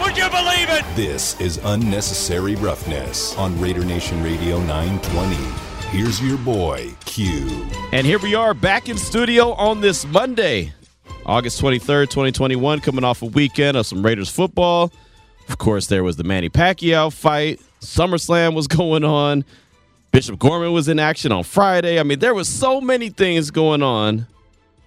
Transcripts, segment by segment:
Would you believe it? This is unnecessary roughness on Raider Nation Radio 920. Here's your boy, Q. And here we are back in studio on this Monday, August 23rd, 2021, coming off a weekend of some Raiders football. Of course, there was the Manny Pacquiao fight. SummerSlam was going on. Bishop Gorman was in action on Friday. I mean, there was so many things going on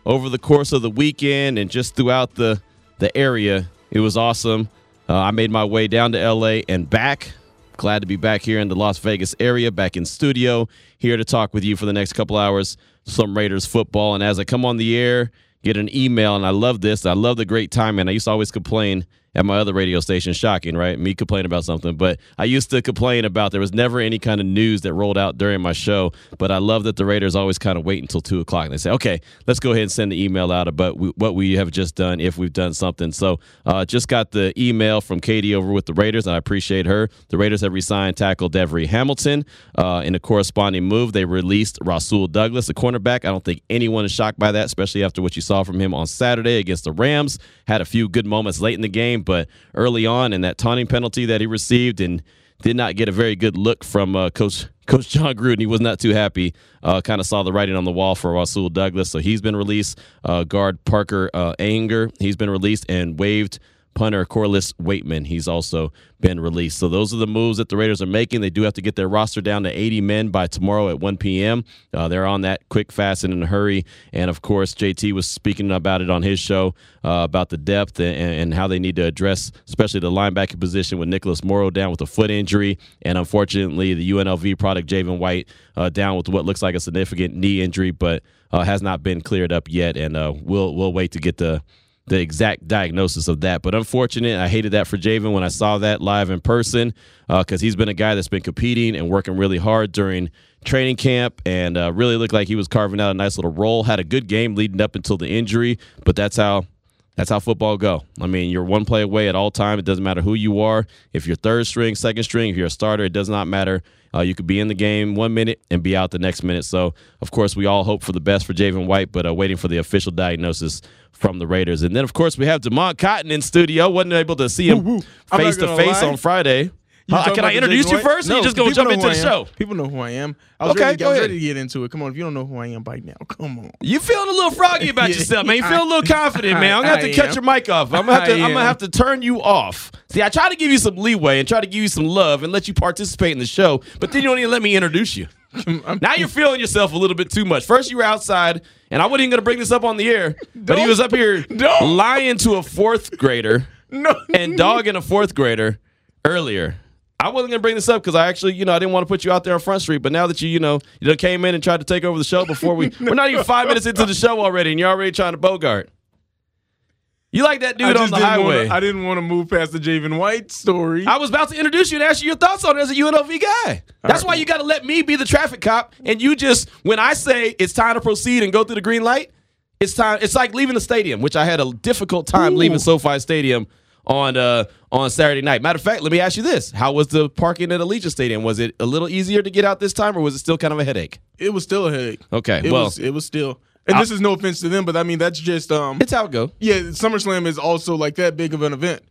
over the course of the weekend and just throughout the the area. It was awesome. Uh, I made my way down to LA and back. Glad to be back here in the Las Vegas area, back in studio, here to talk with you for the next couple hours some Raiders football. And as I come on the air, get an email, and I love this. I love the great timing. I used to always complain at my other radio station. Shocking, right? Me complain about something. But I used to complain about there was never any kind of news that rolled out during my show. But I love that the Raiders always kind of wait until 2 o'clock and they say, okay, let's go ahead and send the email out about what we have just done if we've done something. So uh, just got the email from Katie over with the Raiders, and I appreciate her. The Raiders have resigned tackle Devery Hamilton. Uh, in a corresponding move, they released Rasul Douglas, the cornerback. I don't think anyone is shocked by that, especially after what you saw from him on Saturday against the Rams. Had a few good moments late in the game, but early on, and that taunting penalty that he received, and did not get a very good look from uh, Coach Coach Jon Gruden. He was not too happy. Uh, kind of saw the writing on the wall for Rasul Douglas, so he's been released. Uh, guard Parker uh, Ehinger, he's been released and waived punter Corliss Waitman. He's also been released. So those are the moves that the Raiders are making. They do have to get their roster down to 80 men by tomorrow at 1 p.m. Uh, they're on that quick, fast, and in a hurry. And of course, JT was speaking about it on his show uh, about the depth and, and, how they need to address, especially the linebacker position with Nicholas Morrow down with a foot injury, and unfortunately the UNLV product Javin White uh, down with what looks like a significant knee injury, but uh, has not been cleared up yet. And uh, we'll we'll wait to get the the exact diagnosis of that. But unfortunate, I hated that for Javin when I saw that live in person because uh, he's been a guy that's been competing and working really hard during training camp and uh, really looked like he was carving out a nice little role. Had a good game leading up until the injury, but that's how that's how football go. I mean, you're one play away at all time. It doesn't matter who you are. If you're third string, second string, if you're a starter, it does not matter. Uh, you could be in the game one minute and be out the next minute. So, of course, we all hope for the best for Javin White, but uh, waiting for the official diagnosis from the Raiders. And then, of course, we have Demond Cotton in studio. wasn't able to see him face to face on Friday. Uh, can I introduce you first? No, or you just gonna jump into the show? People know who I am. I was, okay, ready, I was ready to get into it. Come on, if you don't know who I am by now, come on. You feeling a little froggy about yeah, yourself, man. You feel a little confident, man. I'm gonna have to cut your mic off. I'm gonna have to. I'm gonna have to turn you off. See, I try to give you some leeway and try to give you some love and let you participate in the show, but then you don't even let me introduce you. now you're feeling yourself a little bit too much. First, you were outside, and I wasn't even going to bring this up on the air, but he was up here lying to a fourth grader no, and dogging a fourth grader earlier. I wasn't gonna bring this up because I actually, you know, I didn't want to put you out there on Front Street. But now that you, you know, you came in and tried to take over the show before we, no. we're not even five minutes into the show already, and you're already trying to bogart. You like that dude on the highway? Wanna, I didn't want to move past the Javin White story. I was about to introduce you and ask you your thoughts on it as a UNLV guy. That's right. why you got to let me be the traffic cop, and you just when I say it's time to proceed and go through the green light, it's time. It's like leaving the stadium, which I had a difficult time Ooh. leaving SoFi Stadium on uh, on Saturday night. Matter of fact, let me ask you this: How was the parking at Allegiant Stadium? Was it a little easier to get out this time, or was it still kind of a headache? It was still a headache. Okay, it well, was, it was still. And I'll, this is no offense to them, but I mean that's just um. It's how it go. Yeah, SummerSlam is also like that big of an event.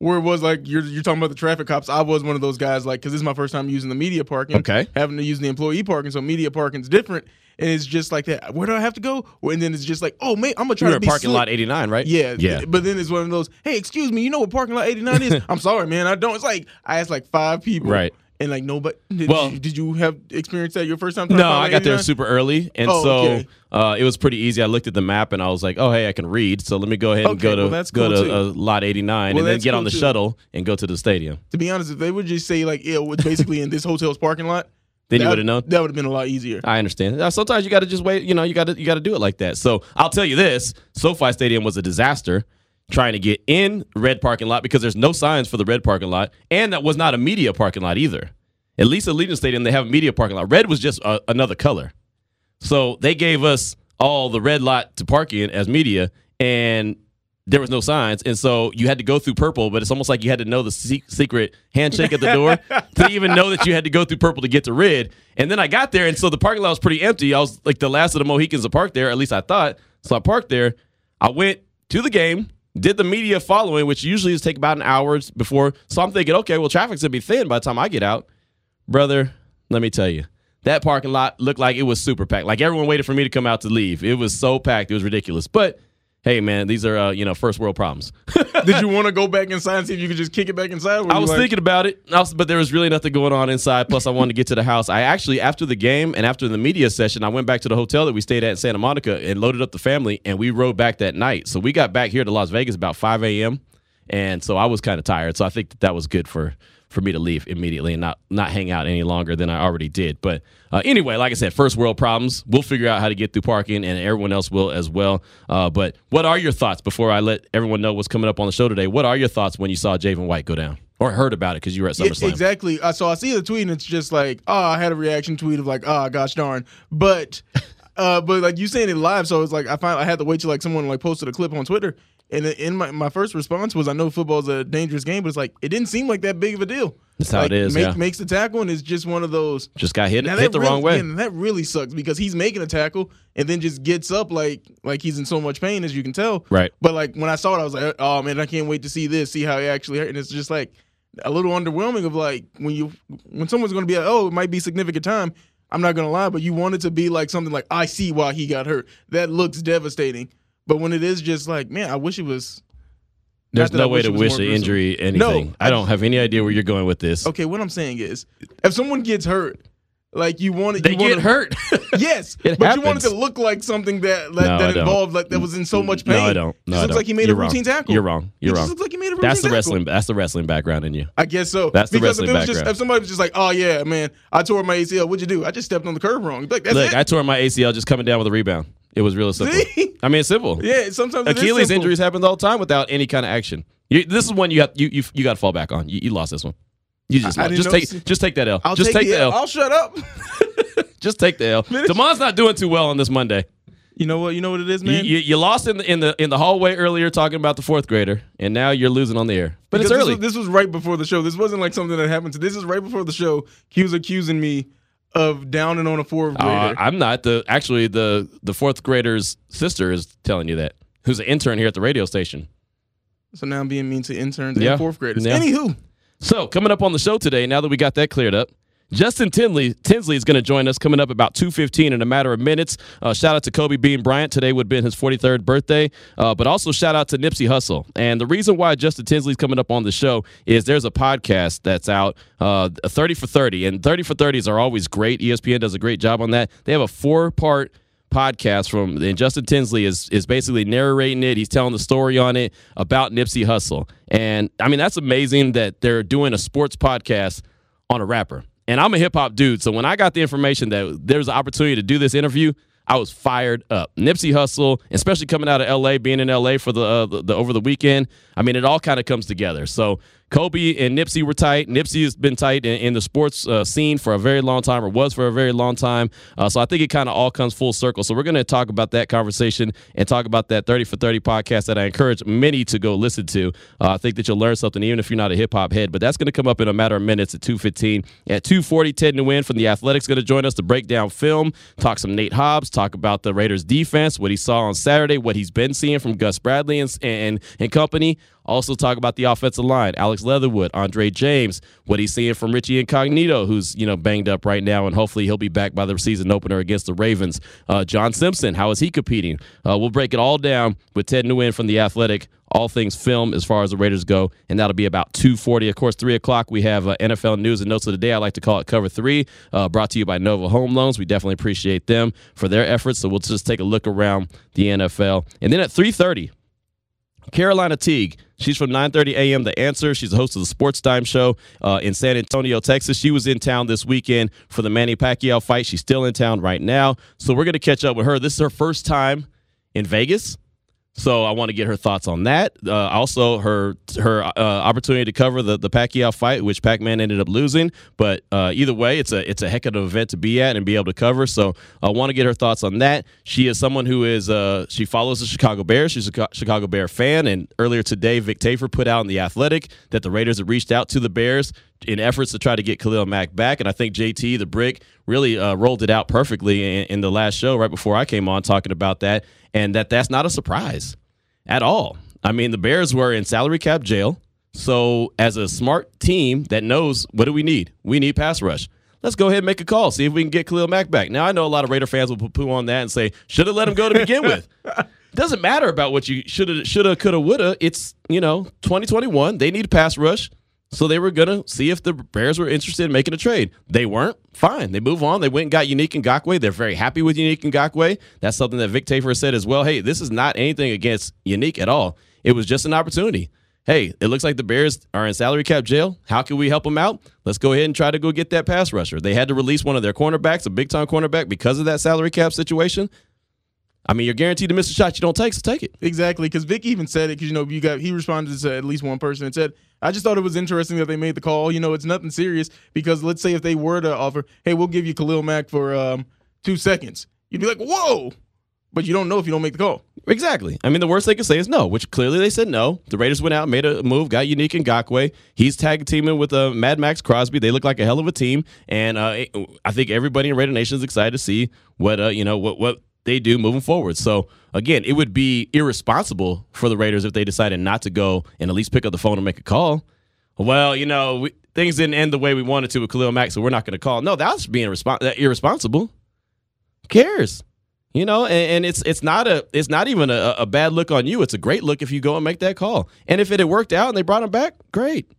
Where it was like you're you're talking about the traffic cops. I was one of those guys like because this is my first time using the media parking. Okay, having to use the employee parking, so media parking's different and it's just like that. Where do I have to go? And then it's just like, oh man, I'm gonna try You're to be parking slick. lot 89, right? Yeah, yeah. But then it's one of those, hey, excuse me, you know what parking lot 89 is? I'm sorry, man, I don't. It's like I asked like five people, right? And like nobody. Did well, you, did you have experience that your first time? No, I got there super early, and oh, so okay. uh, it was pretty easy. I looked at the map and I was like, "Oh, hey, I can read." So let me go ahead and okay, go to well, go cool to uh, lot eighty nine, well, and then get cool on the too. shuttle and go to the stadium. To be honest, if they would just say like, "Yeah, it's basically in this hotel's parking lot," then that, you would have known. That would have been a lot easier. I understand. Sometimes you got to just wait. You know, you got to you got to do it like that. So I'll tell you this: SoFi Stadium was a disaster. trying to get in red parking lot because there's no signs for the red parking lot, and that was not a media parking lot either. At least at Allegiant Stadium, they have a media parking lot. Red was just a, another color. So they gave us all the red lot to park in as media, and there was no signs, and so you had to go through purple. But it's almost like you had to know the se- secret handshake at the door to even know that you had to go through purple to get to red. And then I got there, and so the parking lot was pretty empty. I was like the last of the Mohicans to park there, at least I thought. So I parked there. I went to the game, did the media following, which usually is take about an hour before. So I'm thinking, okay, well, traffic's gonna be thin by the time I get out, brother. Let me tell you, that parking lot looked like it was super packed. Like everyone waited for me to come out to leave. It was so packed, it was ridiculous. But hey, man, these are uh, you know first world problems. Did you want to go back inside and see if you could just kick it back inside? I was like- thinking about it, I was- but there was really nothing going on inside. Plus, I wanted to get to the house. I actually, after the game and after the media session, I went back to the hotel that we stayed at in Santa Monica and loaded up the family, and we rode back that night. So we got back here to Las Vegas about 5 a.m. And so I was kind of tired. So I think that, that was good for for me to leave immediately and not not hang out any longer than I already did. But uh, anyway, like I said, first world problems. We'll figure out how to get through parking, and everyone else will as well. Uh, but what are your thoughts before I let everyone know what's coming up on the show today? What are your thoughts when you saw Javin White go down or heard about it because you were at SummerSlam? exactly. Uh, so I see the tweet and it's just like, oh, I had a reaction tweet of like, oh, gosh darn. But, uh, but like you saying it live, so it's like I find I had to wait till like someone like posted a clip on Twitter, and in my my first response was, I know football's a dangerous game, but it's like it didn't seem like that big of a deal. That's how it is, Make, yeah. Makes the tackle and it's just one of those. Just got hit hit the really, wrong way. and that really sucks because he's making a tackle and then just gets up like like he's in so much pain as you can tell. Right. But like when I saw it, I was like, uh, oh man, I can't wait to see this, see how he actually hurt. And it's just like a little underwhelming of like when you when someone's gonna be like, oh, it might be significant time. I'm not gonna lie, but you want it to be like something like I see why he got hurt. That looks devastating. But when it is just like, man, I wish it was There's not that I no way wish to wish an injury anything. No, I don't have any idea where you're going with this. okay. What I'm saying is, if someone gets hurt, like you want it, They you get it- hurt. Yes, It but you want it to look like something that that, No, that involved like that was in so much pain. No, I don't. No, Just I looks don't. like he made You're a routine wrong. tackle. You're wrong. You're it wrong. Just looks like he made a routine That's the tackle. wrestling. That's the wrestling background in you. I guess so. That's the because wrestling if it was just background. if somebody was just like, "Oh yeah, man, I tore my ACL. What'd you do? I just stepped on the curb wrong." Like, that's Look, it. I tore my ACL just coming down with a rebound. It was real simple. See? I mean, it's simple. yeah, sometimes Achilles injuries happen all the time without any kind of action. You, this is one you have you you, you got to fall back on. You, you lost this one. You just I- I lost. didn't just take just take that L. I'll just take, take, the L. I'll shut up. Just take the L. Damon's not doing too well on this Monday. you know what? You know what it is, You, man. you, you lost in the in the in the hallway earlier talking about the fourth grader, and now you're losing on the air. But Because it's early. This was, this was right before the show. This wasn't like something that happened. To, this is right before the show. He was accusing me of down and on a fourth Uh. I'm not the actually the the fourth grader's sister is telling you that. Who's an intern here at the radio station. so now I'm being mean to interns Yeah. and fourth graders. Yeah. Anywho, So coming up on the show today, now that we got that cleared up, Justin Tinsley is going to join us coming up about two fifteen in a matter of minutes. Uh, shout out to Kobe Bean Bryant. Today would have been his forty third birthday, uh, but also shout out to Nipsey Hussle. And the reason why Justin Tinsley's coming up on the show is there's a podcast that's out, uh, thirty for thirty, and thirty for thirties are always great. ESPN does a great job on that. They have a four part podcast from and Justin Tinsley is is basically narrating it. He's telling the story on it about Nipsey Hussle. And I mean that's amazing that they're doing a sports podcast on a rapper. And I'm a hip hop dude, so when I got the information that there's an opportunity to do this interview, I was fired up. Nipsey Hussle, especially coming out of LA, being in LA for the, uh, the, the over the weekend. I mean, it all kind of comes together. So Kobe and Nipsey were tight. Nipsey has been tight in, in the sports uh, scene for a very long time, or was for a very long time. Uh, so I think it kind of all comes full circle. So we're going to talk about that conversation and talk about that 30 for 30 podcast that I encourage many to go listen to. Uh, I think that you'll learn something, even if you're not a hip hop head. But that's going to come up in a matter of minutes at 2:15. At 2:40, Ted Nguyen from the Athletics going to join us to break down film, talk some Nate Hobbs, talk about the Raiders defense, what he saw on Saturday, what he's been seeing from Gus Bradley and and, and company. Also talk about the offensive line, Alex Leatherwood, Andre James, what he's seeing from Richie Incognito, who's you know banged up right now, and hopefully he'll be back by the season opener against the Ravens. Uh, John Simpson, how is he competing? Uh, we'll break it all down with Ted Nguyen from the Athletic. All things film as far as the Raiders go, and that'll be about two forty. Of course, three o'clock we have uh, NFL news and notes of the day. I like to call it Cover Three, uh, brought to you by Nova Home Loans. We definitely appreciate them for their efforts. So we'll just take a look around the NFL, and then at three thirty, Carolina Teague. She's from 9:30 a.m. The Answer. She's the host of the Sports Time Show uh, in San Antonio, Texas. She was in town this weekend for the Manny Pacquiao fight. She's still in town right now, so we're gonna catch up with her. This is her first time in Vegas, So I want to get her thoughts on that. Uh, also, her her uh, opportunity to cover the the Pacquiao fight, which Pac-Man ended up losing. But uh, either way, it's a it's a heck of an event to be at and be able to cover. So I want to get her thoughts on that. She is someone who is uh, she follows the Chicago Bears. She's a Chicago Bear fan. And earlier today, Vic Tafur put out in the Athletic that the Raiders have reached out to the Bears in efforts to try to get Khalil Mack back. And I think JT the Brick really uh, rolled it out perfectly in, in the last show right before I came on talking about that and that that's not a surprise at all. I mean, the Bears were in salary cap jail. So, as a smart team that knows what do we need? We need pass rush. Let's go ahead and make a call, see if we can get Khalil Mack back. Now, I know a lot of Raider fans will poo poo on that and say, should have let him go to begin with. Doesn't matter about what you should have, should have, could have, would have. It's, you know, 2021. They need pass rush. So they were going to see if the Bears were interested in making a trade. They weren't. Fine. They move on. They went and got Yannick Ngakoue. They're very happy with Yannick Ngakoue. That's something that Vic Tafur said as well. Hey, this is not anything against Unique at all. It was just an opportunity. Hey, it looks like the Bears are in salary cap jail. How can we help them out? Let's go ahead and try to go get that pass rusher. They had to release one of their cornerbacks, a big time cornerback, because of that salary cap situation. I mean, you're guaranteed to miss a shot you don't take, so take it. Exactly, because Vic even said it. Because you know, you got he responded to at least one person and said, "I just thought it was interesting that they made the call. You know, it's nothing serious. Because let's say if they were to offer, hey, we'll give you Khalil Mack for um, two seconds, you'd be like, whoa. But you don't know if you don't make the call. Exactly. I mean, the worst they could say is no, which clearly they said no. The Raiders went out, made a move, got Yannick Ngakoue. He's tag teaming with uh, Mad Max Crosby. They look like a hell of a team, and uh, I think everybody in Raider Nation is excited to see what uh, you know what what they do moving forward. So again, it would be irresponsible for the Raiders if they decided not to go and at least pick up the phone and make a call. Well, you know, we, things didn't end the way we wanted to with Khalil Mack, so we're not going to call. No, that's being that irresponsible. Who cares? You know, and, and, it's it's not a it's not even a, a bad look on you. It's a great look if you go and make that call. And if it had worked out and they brought him back, great.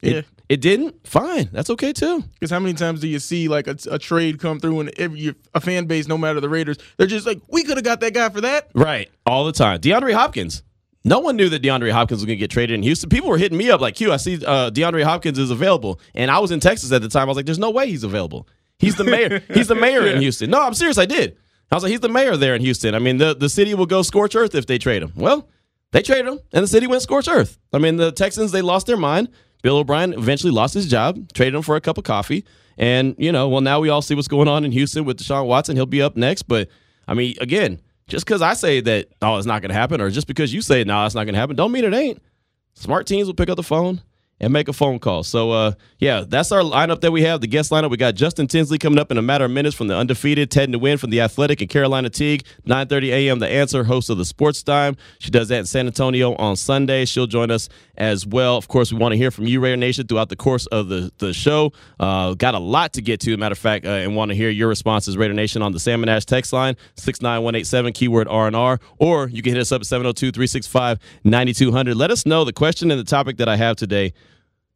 Yeah. It, didn't. Fine, that's okay too. Because how many times do you see like a, a trade come through and every a fan base, no matter the Raiders, they're just like, we could have got that guy for that. Right, all the time. DeAndre Hopkins. No one knew that DeAndre Hopkins was going to get traded in Houston. People were hitting me up like, "Q, I see uh, DeAndre Hopkins is available," and I was in Texas at the time. I was like, "There's no way he's available. He's the mayor. he's the mayor in Houston." No, I'm serious. I did. I was like, "He's the mayor there in Houston." I mean, the the city will go scorch earth if they trade him. Well, they traded him, and the city went scorch earth. I mean, the Texans they lost their mind. Bill O'Brien eventually lost his job, traded him for a cup of coffee. And, you know, well, now we all see what's going on in Houston with Deshaun Watson. He'll be up next. But, I mean, again, just because I say that, oh, it's not going to happen, or just because you say, no, it's not going to happen, don't mean it ain't. Smart teams will pick up the phone and make a phone call. So, uh, yeah, that's our lineup that we have. The guest lineup. We got Justin Tinsley coming up in a matter of minutes from the undefeated Ted Nguyen from the Athletic and Carolina Teague. 9:30 a.m. The Answer, host of the Sports Time. She does that in San Antonio on Sunday. She'll join us as well. Of course, we want to hear from you, Raider Nation, throughout the course of the the show. Uh, got a lot to get to. Matter of fact, uh, and want to hear your responses, Raider Nation, on the Salmon Ash text line six nine one eight seven keyword R and R, or you can hit us up at 702-365-9200. Let us know the question and the topic that I have today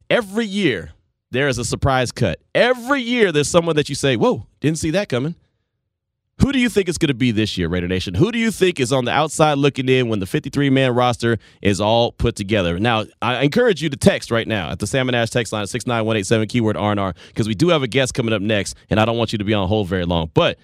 every year there is a surprise cut. Every year there's someone that you say, whoa, didn't see that coming. Who do you think it's going to be this year, Raider Nation? Who do you think is on the outside looking in when the 53 man roster is all put together? Now, I encourage you to text right now at the Salmon Ash text line at 69187 keyword R&R because we do have a guest coming up next, and I don't want you to be on hold very long. But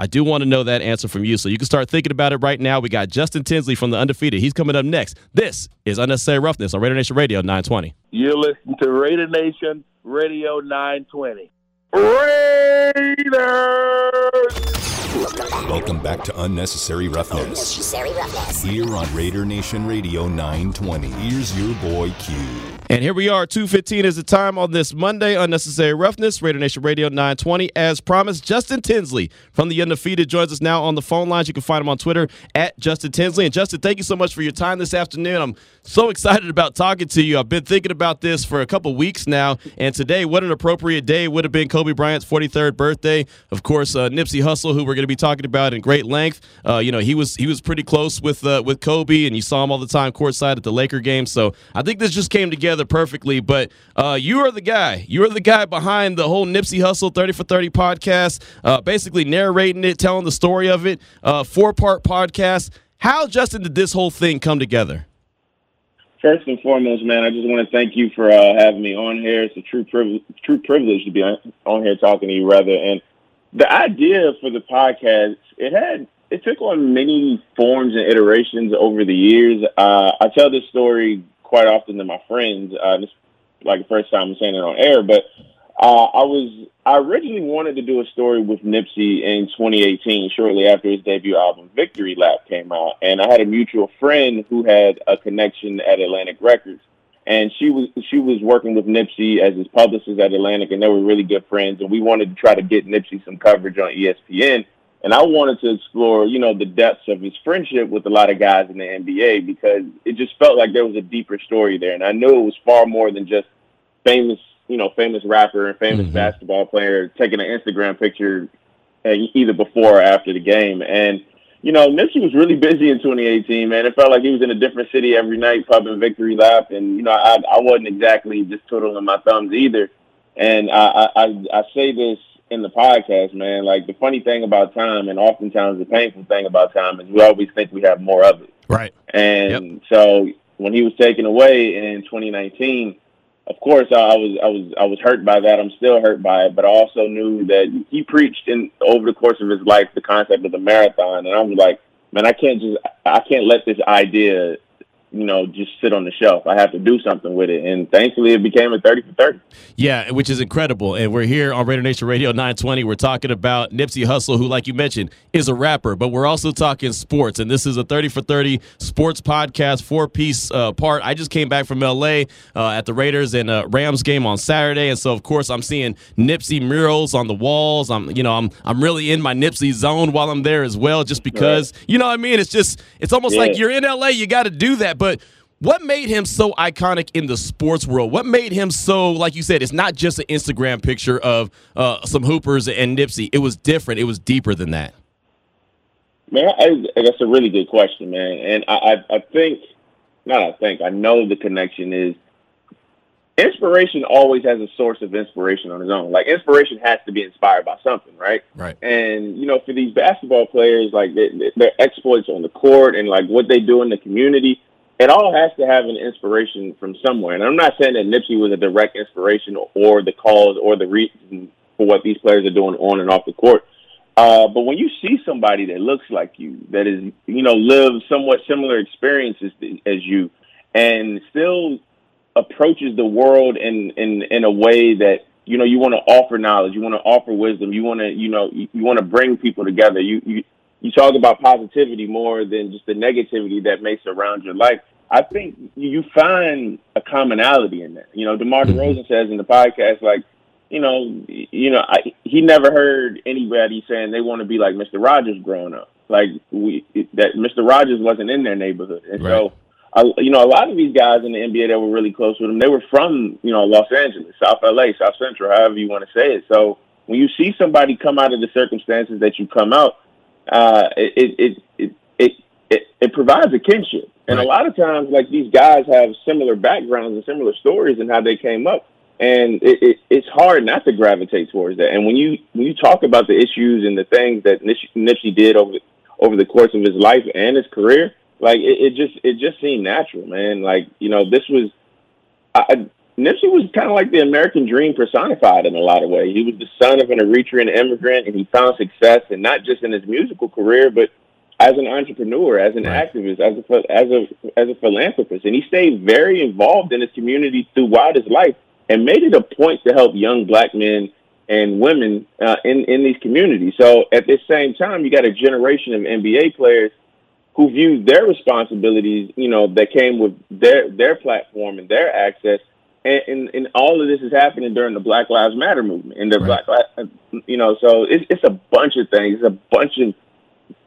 I do want to know that answer from you. So you can start thinking about it right now. We got Justin Tinsley from the Undefeated. He's coming up next. This is Unnecessary Roughness on Raider Nation Radio 920. You're listening to Raider Nation Radio 920. Raiders! Welcome back to Unnecessary Roughness. Unnecessary Roughness. Here on Raider Nation Radio 920. Here's your boy Q. And here we are, 2.15 is the time on this Monday, Unnecessary Roughness, Raider Nation Radio 920. As promised, Justin Tinsley from The Undefeated joins us now on the phone lines. You can find him on Twitter at Justin Tinsley. And Justin, thank you so much for your time this afternoon. I'm so excited about talking to you. I've been thinking about this for a couple weeks now. And today, what an appropriate day would have been Kobe Bryant's 43rd birthday. Of course, uh, Nipsey Hussle, who we're going to be talking about in great length. Uh, you know, he was he was pretty close with uh, with Kobe, and you saw him all the time courtside at the Laker game. So I think this just came together perfectly. But uh, you are the guy. You are the guy behind the whole Nipsey Hussle 30 for 30 podcast, uh, basically narrating it, telling the story of it, uh, four part podcast. How, Justin, did this whole thing come together? First and foremost, man, I just want to thank you for uh, having me on here. It's a true privilege, true privilege to be on, on here talking to you, rather. And the idea for the podcast, it had it took on many forms and iterations over the years. Uh, I tell this story quite often than my friends. Uh, this like the first time I'm saying it on air, but uh, I was I originally wanted to do a story with Nipsey in 2018, shortly after his debut album Victory Lap came out, and I had a mutual friend who had a connection at Atlantic Records, and she was she was working with Nipsey as his publicist at Atlantic, and they were really good friends, and we wanted to try to get Nipsey some coverage on ESPN. And I wanted to explore, you know, the depths of his friendship with a lot of guys in the NBA because it just felt like there was a deeper story there. And I knew it was far more than just famous, you know, famous rapper and famous mm-hmm. basketball player taking an Instagram picture uh, either before or after the game. And, you know, Nipsey was really busy in 2018, man. It felt like he was in a different city every night, pubbing victory lap. And, you know, I, I wasn't exactly just twiddling my thumbs either. And I, I, I say this in the podcast, man, like the funny thing about time, and oftentimes the painful thing about time, is we always think we have more of it. Right. And yep. so when he was taken away in 2019, of course I was I was I was hurt by that. I'm still hurt by it, but I also knew that he preached in over the course of his life the concept of the marathon, and I was like, man, I can't just I can't let this idea you know, just sit on the shelf. I have to do something with it. And thankfully, it became a 30 for 30. Yeah, which is incredible. And we're here on Raider Nation Radio 920. We're talking about Nipsey Hussle, who, like you mentioned, is a rapper, but we're also talking sports. And this is a 30 for 30 sports podcast, four piece uh, part. I just came back from LA uh, at the Raiders and uh, Rams game on Saturday. And so, of course, I'm seeing Nipsey murals on the walls. I'm, you know, I'm, I'm really in my Nipsey zone while I'm there as well, just because, you know what I mean? It's just, it's almost yeah. like you're in LA, you got to do that but what made him so iconic in the sports world? What made him so, like you said, it's not just an Instagram picture of uh, some hoopers and Nipsey. It was different. It was deeper than that. Man, I, that's a really good question, man. And I, I, I think, not I think, I know the connection is inspiration always has a source of inspiration on its own. Like inspiration has to be inspired by something, right? Right. And you know, for these basketball players, like they, their exploits on the court and like what they do in the community, it all has to have an inspiration from somewhere. And I'm not saying that Nipsey was a direct inspiration or the cause or the reason for what these players are doing on and off the court. Uh, but when you see somebody that looks like you, that is, you know, lives somewhat similar experiences as you, and still approaches the world in in in a way that you know you want to offer knowledge, you want to offer wisdom, you want to you know you, you want to bring people together. You you you talk about positivity more than just the negativity that may surround your life. I think you find a commonality in that. You know, DeMar mm-hmm. DeRozan says in the podcast, like, you know, you know, I, he never heard anybody saying they want to be like Mr. Rogers growing up. Like we, that Mr. Rogers wasn't in their neighborhood, and right. so, I, you know, a lot of these guys in the NBA that were really close with him, they were from, you know, Los Angeles, South LA, South Central, however you want to say it. So when you see somebody come out of the circumstances that you come out, uh, it, it, it, it, it, it provides a kinship. And right. a lot of times, like these guys have similar backgrounds and similar stories and how they came up. And it, it, it's hard not to gravitate towards that. And when you when you talk about the issues and the things that Nipsey did over over the course of his life and his career, like it, it just it just seemed natural, man. Like you know, this was I, Nipsey was kind of like the American dream personified in a lot of ways. He was the son of an Eritrean immigrant, and he found success, and not just in his musical career, but as an entrepreneur, as an right. activist, as a as a as a philanthropist, and he stayed very involved in his community throughout his life, and made it a point to help young black men and women uh, in in these communities. So at the same time, you got a generation of NBA players who view their responsibilities, you know, that came with their their platform and their access and, and, and, all of this is happening during the Black Lives Matter movement and the right. Black, you know, so it's, it's a bunch of things. It's a bunch of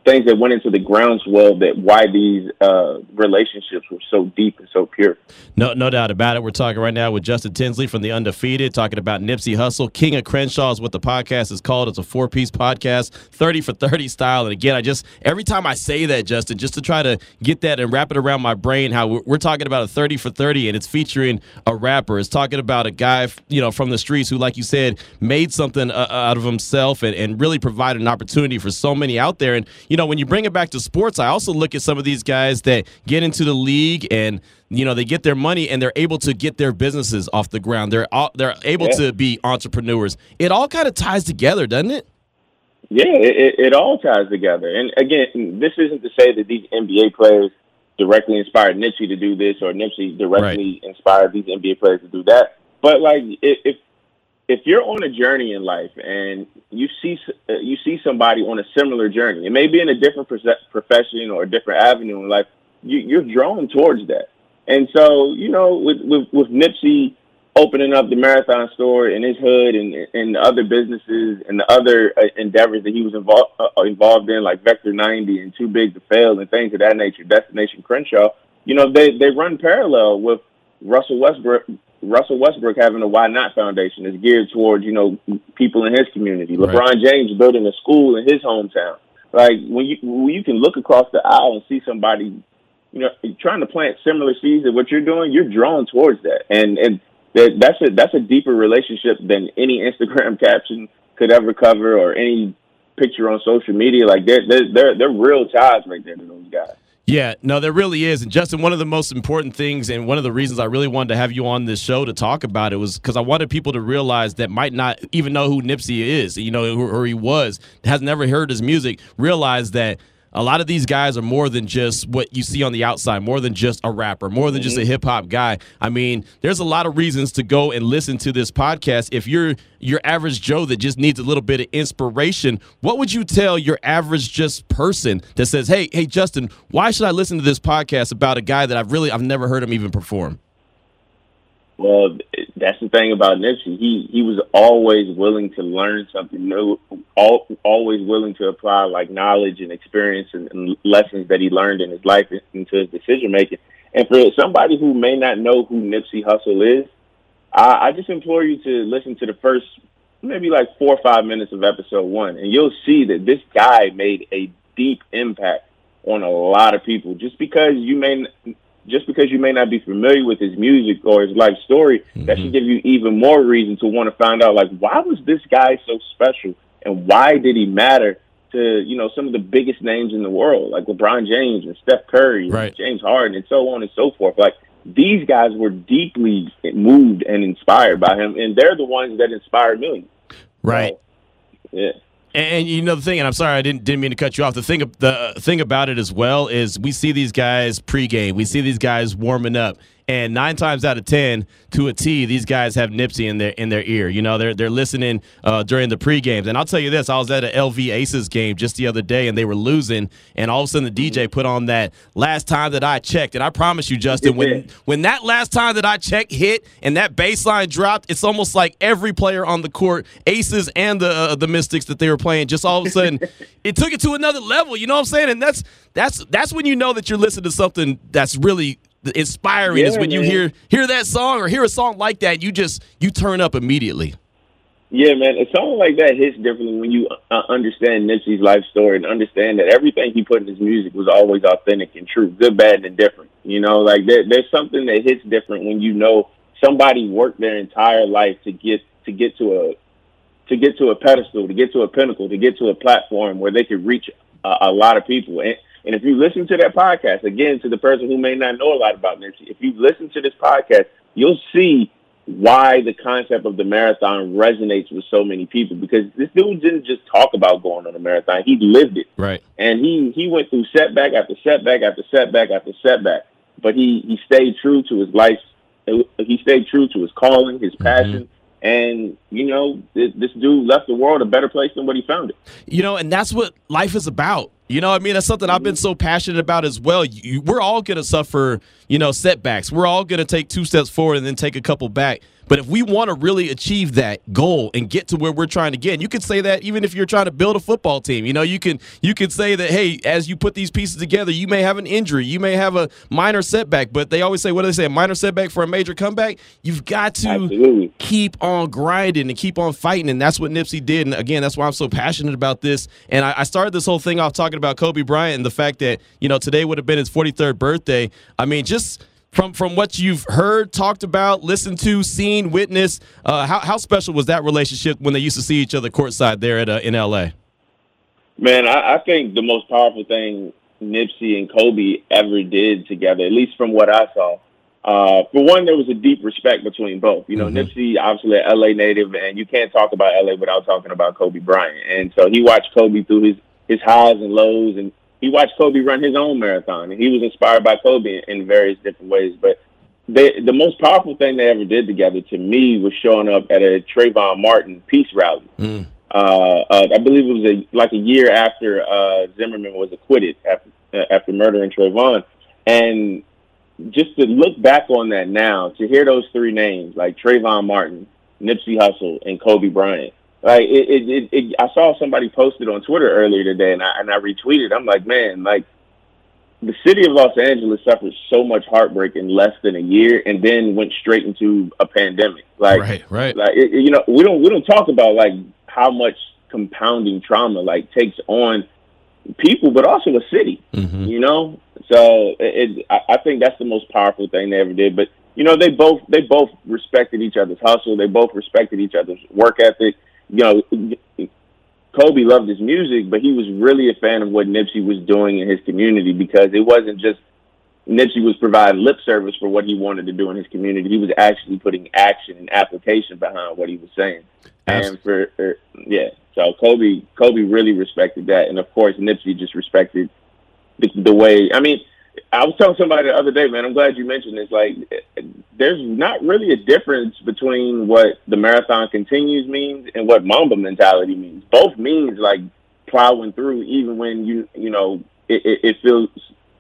things that went into the groundswell that why these uh, relationships were so deep and so pure. No, no doubt about it. We're talking right now with Justin Tinsley from the Undefeated, talking about Nipsey Hussle. King of Crenshaw is what the podcast is called. It's a four piece podcast, thirty for thirty style. And again, I just every time I say that, Justin, just to try to get that and wrap it around my brain, how we're, we're talking about a thirty for thirty, and it's featuring a rapper. It's talking about a guy, you know, from the streets who, like you said, made something uh, out of himself and, and really provided an opportunity for so many out there. And know, when you bring it back to sports, I also look at some of these guys that get into the league and you know they get their money and they're able to get their businesses off the ground. They're all, they're able yeah. to be entrepreneurs. It all kind of ties together, doesn't it? Yeah, it, it all ties together. And again, this isn't to say that these NBA players directly inspired Nipsey to do this, or Nipsey directly right. inspired these NBA players to do that. But like, if if you're on a journey in life and you see uh, you see somebody on a similar journey, it may be in a different profession or a different avenue in life, you, you're drawn towards that. And so, you know, with with, with Nipsey opening up the marathon store in his hood and and other businesses and the other uh, endeavors that he was involved uh, involved in, like Vector 90 and Too Big to Fail and things of that nature, Destination Crenshaw. You know, they they run parallel with Russell Westbrook. Russell Westbrook having a Why Not Foundation is geared towards you know people in his community. LeBron. James building a school in his hometown. Like when you when you can look across the aisle and see somebody, you know, trying to plant similar seeds of what you're doing, you're drawn towards that. And and that, that's a that's a deeper relationship than any Instagram caption could ever cover or any picture on social media. Like they're they're they're, they're real ties right there to those guys. Yeah, no, there really is. And Justin, one of the most important things and one of the reasons I really wanted to have you on this show to talk about it was because I wanted people to realize that might not even know who Nipsey is, you know, or he was, has never heard his music, realize that a lot of these guys are more than just what you see on the outside, more than just a rapper, more than just a mm-hmm. hip hop guy. I mean, there's a lot of reasons to go and listen to this podcast. If you're your average Joe that just needs a little bit of inspiration, what would you tell your average just person that says, "Hey, hey, Justin, why should I listen to this podcast about a guy that I've really I've never heard him even perform?" Well, that's the thing about Nipsey. He he was always willing to learn something new, all, always willing to apply like knowledge and experience and, and lessons that he learned in his life into his decision making. And for somebody who may not know who Nipsey Hussle is, I, I just implore you to listen to the first maybe like four or five minutes of episode one, and you'll see that this guy made a deep impact on a lot of people. Just because you may just because you may not be familiar with his music or his life story, mm-hmm. that should give you even more reason to want to find out like why was this guy so special and why did he matter to you know some of the biggest names in the world like LeBron James and Steph Curry, right. and James Harden, and so on and so forth. Like these guys were deeply moved and inspired by him, and they're the ones that inspired millions. Right. So, yeah. And, you know the thing, and I'm sorry I didn't didn't mean to cut you off. The thing the uh, thing about it as well is we see these guys pregame, we see these guys warming up, and nine times out of ten, to a T, these guys have Nipsey in their in their ear. You know, they're they're listening uh, during the pre games. And I'll tell you this: I was at an LV Aces game just the other day, and they were losing. And all of a sudden, the DJ put on that last time that I checked. And I promise you, Justin, when when that last time that I checked hit and that baseline dropped, it's almost like every player on the court, Aces and the uh, the Mystics that they were playing, just all of a sudden, it took it to another level. You know what I'm saying? And that's that's that's when you know that you're listening to something that's really inspiring yeah, is when man. you hear hear that song or hear a song like that, you just you turn up immediately. Yeah, man, a song like that hits differently when you uh, understand Nipsey's life story and understand that everything he put in his music was always authentic and true, good, bad, and indifferent. You know, like there, there's something that hits different when you know somebody worked their entire life to get to get to a to get to a pedestal, to get to a pinnacle, to get to a platform where they could reach a, a lot of people. And and if you listen to that podcast, again, to the person who may not know a lot about Nipsey, if you listen to this podcast, you'll see why the concept of the marathon resonates with so many people because this dude didn't just talk about going on a marathon he lived it right and he he went through setback after setback after setback after setback but he he stayed true to his life he stayed true to his calling his mm-hmm. passion mm-hmm. And you know, this, this dude left the world a better place than what he found it. You know, and that's what life is about. You know, I mean, that's something I've been so passionate about as well. You, we're all going to suffer, you know, setbacks. We're all going to take two steps forward and then take a couple back. But if we want to really achieve that goal and get to where we're trying to get, you could say that even if you're trying to build a football team. You know, you can you could say that hey, as you put these pieces together, you may have an injury, you may have a minor setback, but they always say what do they say? A minor setback for a major comeback. You've got to Absolutely. keep on grinding and keep on fighting, and that's what Nipsey did. And again, that's why I'm so passionate about this. And I, I started this whole thing off talking about Kobe Bryant and the fact that you know today would have been his 43rd birthday. I mean, just from from what you've heard, talked about, listened to, seen, witnessed, uh, how how special was that relationship when they used to see each other courtside there at uh, in L.A. Man, I, I think the most powerful thing Nipsey and Kobe ever did together, at least from what I saw, Uh, for one, there was a deep respect between both. You know, Mm-hmm. Nipsey obviously an LA native, and you can't talk about LA without talking about Kobe Bryant. And so he watched Kobe through his his highs and lows, and he watched Kobe run his own marathon, and he was inspired by Kobe in, in various different ways. But they, the most powerful thing they ever did together to me was showing up at a Trayvon Martin peace rally. Mm. Uh, uh, I believe it was a, like a year after uh, Zimmerman was acquitted after uh, after murdering Trayvon, and just to look back on that now, to hear those three names like Trayvon Martin, Nipsey Hussle, and Kobe Bryant. Like it, it, it, it, I saw somebody posted on Twitter earlier today, and I and I retweeted. I'm like, man, like the city of Los Angeles suffered so much heartbreak in less than a year, and then went straight into a pandemic. Like, right, right. like it, you know, we don't we don't talk about like how much compounding trauma like takes on people, but also a city. Mhm. You know, so it, it I, I think that's the most powerful thing they ever did. But you know, they both they both respected each other's hustle. They both respected each other's work ethic. You know, Kobe loved his music, but he was really a fan of what Nipsey was doing in his community because it wasn't just Nipsey was providing lip service for what he wanted to do in his community. He was actually putting action and application behind what he was saying. And for, for yeah, so Kobe Kobe really respected that, and of course Nipsey just respected the, the way. I mean, I was telling somebody the other day, man. I'm glad you mentioned this. Like, there's not really a difference between what the marathon continues means and what Mamba mentality means. Both means like plowing through, even when you you know it, it, it feels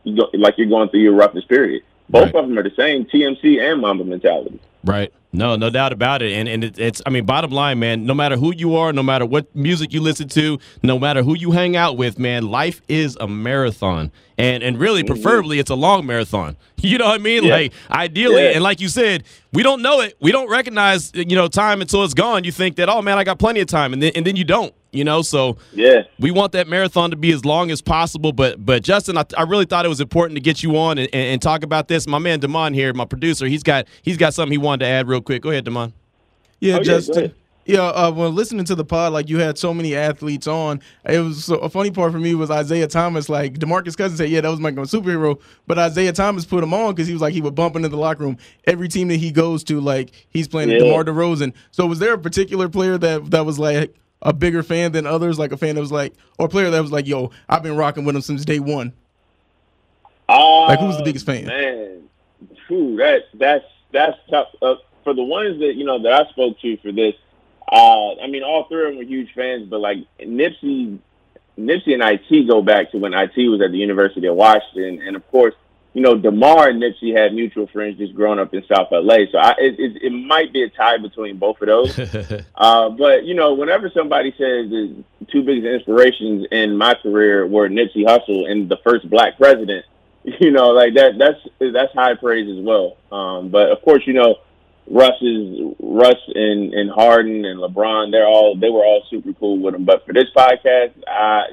like you're going through your roughest period. Both Right. of them are the same TMC and Mamba mentality. Right. No, no doubt about it. And and it, it's I mean, bottom line, man, no matter who you are, no matter what music you listen to, no matter who you hang out with, man, life is a marathon. And and really mm-hmm. preferably it's a long marathon. You know what I mean? Yeah. Like ideally, Yeah. and like you said, we don't know it. We don't recognize, you know, time until it's gone. You think that, oh man, I got plenty of time, and then and then you don't, you know, so Yeah. we want that marathon to be as long as possible. But but Justin, I, I really thought it was important to get you on and, and, and talk about this. My man Damon here, my producer, he's got he's got something he wanted to add real quick. Go ahead, Damon. Yeah, Oh, yeah, go Justin. ahead. Yeah, uh, when listening to the pod, like you had so many athletes on, it was so, a funny part for me was Isaiah Thomas. Like Demarcus Cousins said, yeah, that was my superhero, but Isaiah Thomas put him on because he was like he would bump into the locker room every team that he goes to. Like he's playing Yeah. DeMar DeRozan. So was there a particular player that that was like a bigger fan than others? Like a fan that was like, or a player that was like, yo, I've been rocking with him since day one. Uh, Like, who's the biggest fan? Man, Phew, that that's that's tough. Uh, for the ones that you know that I spoke to for this, uh, I mean, all three of them were huge fans. But like Nipsey, Nipsey and IT go back to when IT was at the University of Washington, and of course, you know, Demar and Nipsey had mutual friends just growing up in South LA. So I, it, it, it might be a tie between both of those. Uh, but you know, whenever somebody says the two biggest inspirations in my career were Nipsey Hussle and the first black president, you know, like that that's that's high praise as well. Um, but of course, you know, Russ is Russ and, and Harden and LeBron, they're all they were all super cool with him. But for this podcast, I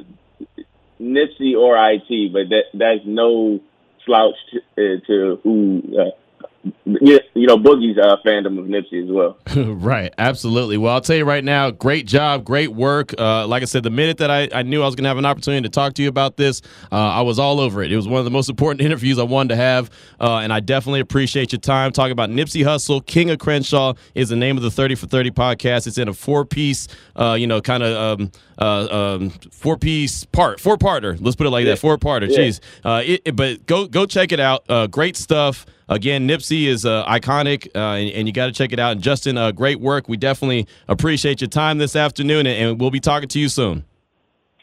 Nipsey or IT, but that that's no slouch to, uh, to who uh, you you know Boogie's uh, fandom of Nipsey as well. right, absolutely. Well, I'll tell you right now, great job, great work. Uh, like I said, the minute that I, I knew I was going to have an opportunity to talk to you about this, uh, I was all over it. It was one of the most important interviews I wanted to have, uh, and I definitely appreciate your time talking about Nipsey Hussle. King of Crenshaw is the name of the 30 for 30 podcast. It's in a four piece, uh, you know, kind of um, uh, um, four piece part, four parter. Let's put it like that, four parter. Yeah. Jeez. Uh, it, it- but go go check it out. Uh, great stuff. Again, Nipsey is uh, iconic, uh, and, and you got to check it out. And Justin, uh, great work. We definitely appreciate your time this afternoon, and, and we'll be talking to you soon.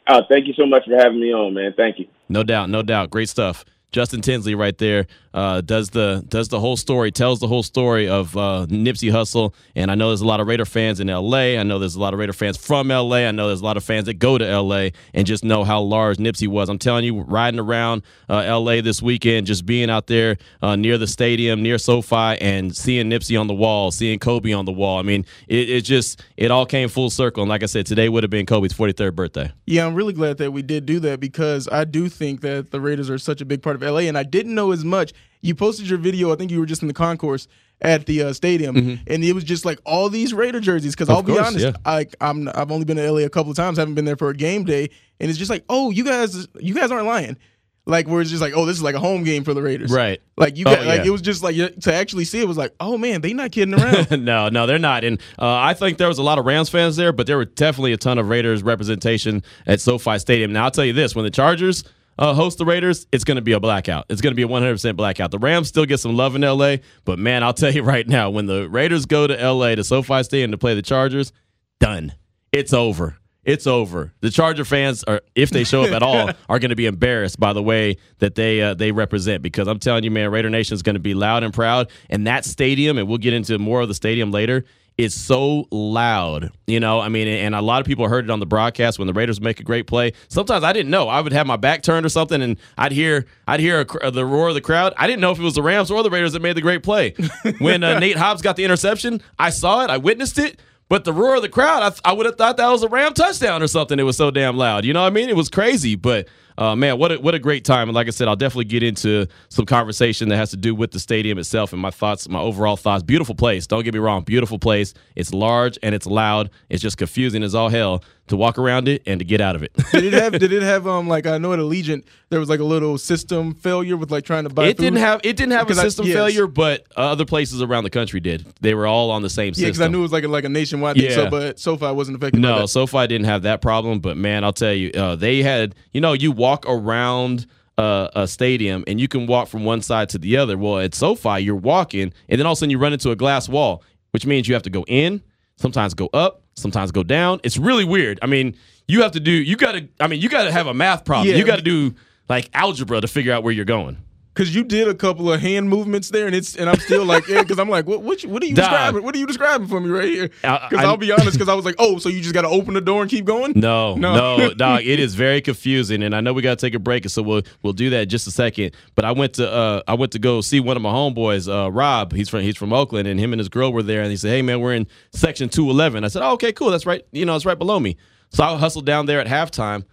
Oh, thank you so much for having me on, man. Thank you. No doubt, no doubt. Great stuff. Justin Tinsley right there uh, does the does the whole story, tells the whole story of uh, Nipsey Hussle. And I know there's a lot of Raider fans in L.A. I know there's a lot of Raider fans from L.A. I know there's a lot of fans that go to L.A. and just know how large Nipsey was. I'm telling you, riding around uh, L.A. this weekend, just being out there uh, near the stadium, near SoFi, and seeing Nipsey on the wall, seeing Kobe on the wall. I mean, it, it just it all came full circle. And like I said, today would have been Kobe's 43rd birthday. Yeah, I'm really glad that we did do that because I do think that the Raiders are such a big part of LA, and I didn't know as much. You posted your video. I think you were just in the concourse at the uh, stadium, and it was just like all these Raider jerseys. Because I'll be course, honest, yeah. I, I'm I've only been to LA a couple of times. Haven't been there for a game day, and it's just like, oh, you guys, you guys aren't lying. like where it's just like, oh, this is like a home game for the Raiders. Right. Like you Oh, got like it was just like to actually see it was like, oh man, they not kidding around. no, no, they're not. And uh, I think there was a lot of Rams fans there, but there were definitely a ton of Raiders representation at SoFi Stadium. Now, I'll tell you this when the Chargers uh, host the Raiders, it's going to be a blackout. It's going to be a 100% blackout. The Rams still get some love in LA, but man, I'll tell you right now, when the Raiders go to LA to SoFi Stadium to play the Chargers, done. It's over. It's over. The Charger fans are, if they show up at all, are going to be embarrassed by the way that they uh, they represent. Because I'm telling you, man, Raider Nation is going to be loud and proud, and that stadium, and we'll get into more of the stadium later. Is so loud, you know. I mean, and a lot of people heard it on the broadcast when the Raiders make a great play. Sometimes I didn't know. I would have my back turned or something, and I'd hear I'd hear a, the roar of the crowd. I didn't know if it was the Rams or the Raiders that made the great play. when uh, Nate Hobbs got the interception, I saw it, I witnessed it, but the roar of the crowd, I, I would have thought that was a Ram touchdown or something. It was so damn loud. You know what I mean? It was crazy. But uh, man, what a, what a great time. And like I said, I'll definitely get into some conversation that has to do with the stadium itself and my thoughts, my overall thoughts. Beautiful place. Don't get me wrong. Beautiful place. It's large and it's loud. It's just confusing as all hell to walk around it and to get out of it. did it have did it have um like I know at Allegiant there was like a little system failure with like trying to buy it food? didn't have it didn't have a Because I- system yes. failure, but uh, other places around the country did. They were all on the same Yeah, because I knew it was like a, like a nationwide thing. Yeah. So, but SoFi wasn't affected. by No. SoFi didn't have that problem, but man, I'll tell you, uh, they had. You know, you walk around uh, a stadium and you can walk from one side to the other. Well, at SoFi, you're walking, and then all of a sudden you run into a glass wall, which means you have to go in, sometimes go up, sometimes go down. It's really weird. I mean, you have to do. You got to. I mean, you got to have a math problem. Yeah. you got to do like algebra to figure out where you're going. Because you did a couple of hand movements there, and it's and I'm still like, yeah, because I'm like, what what, you- what are you Dog. describing? What are you describing for me right here? Because I'll be honest, because I was like, oh, so you just got to open the door and keep going? No, No. no, dog. It is very confusing, and I know we got to take a break, and so we'll we'll do that in just a second. But I went to uh, I went to go see one of my homeboys, uh, Rob. He's from he's from Oakland, and him and his girl were there, and he said, "Hey man, we're in section 211. I said, "Oh, okay, cool. That's right. You know, it's right below me." So I hustled down there at halftime.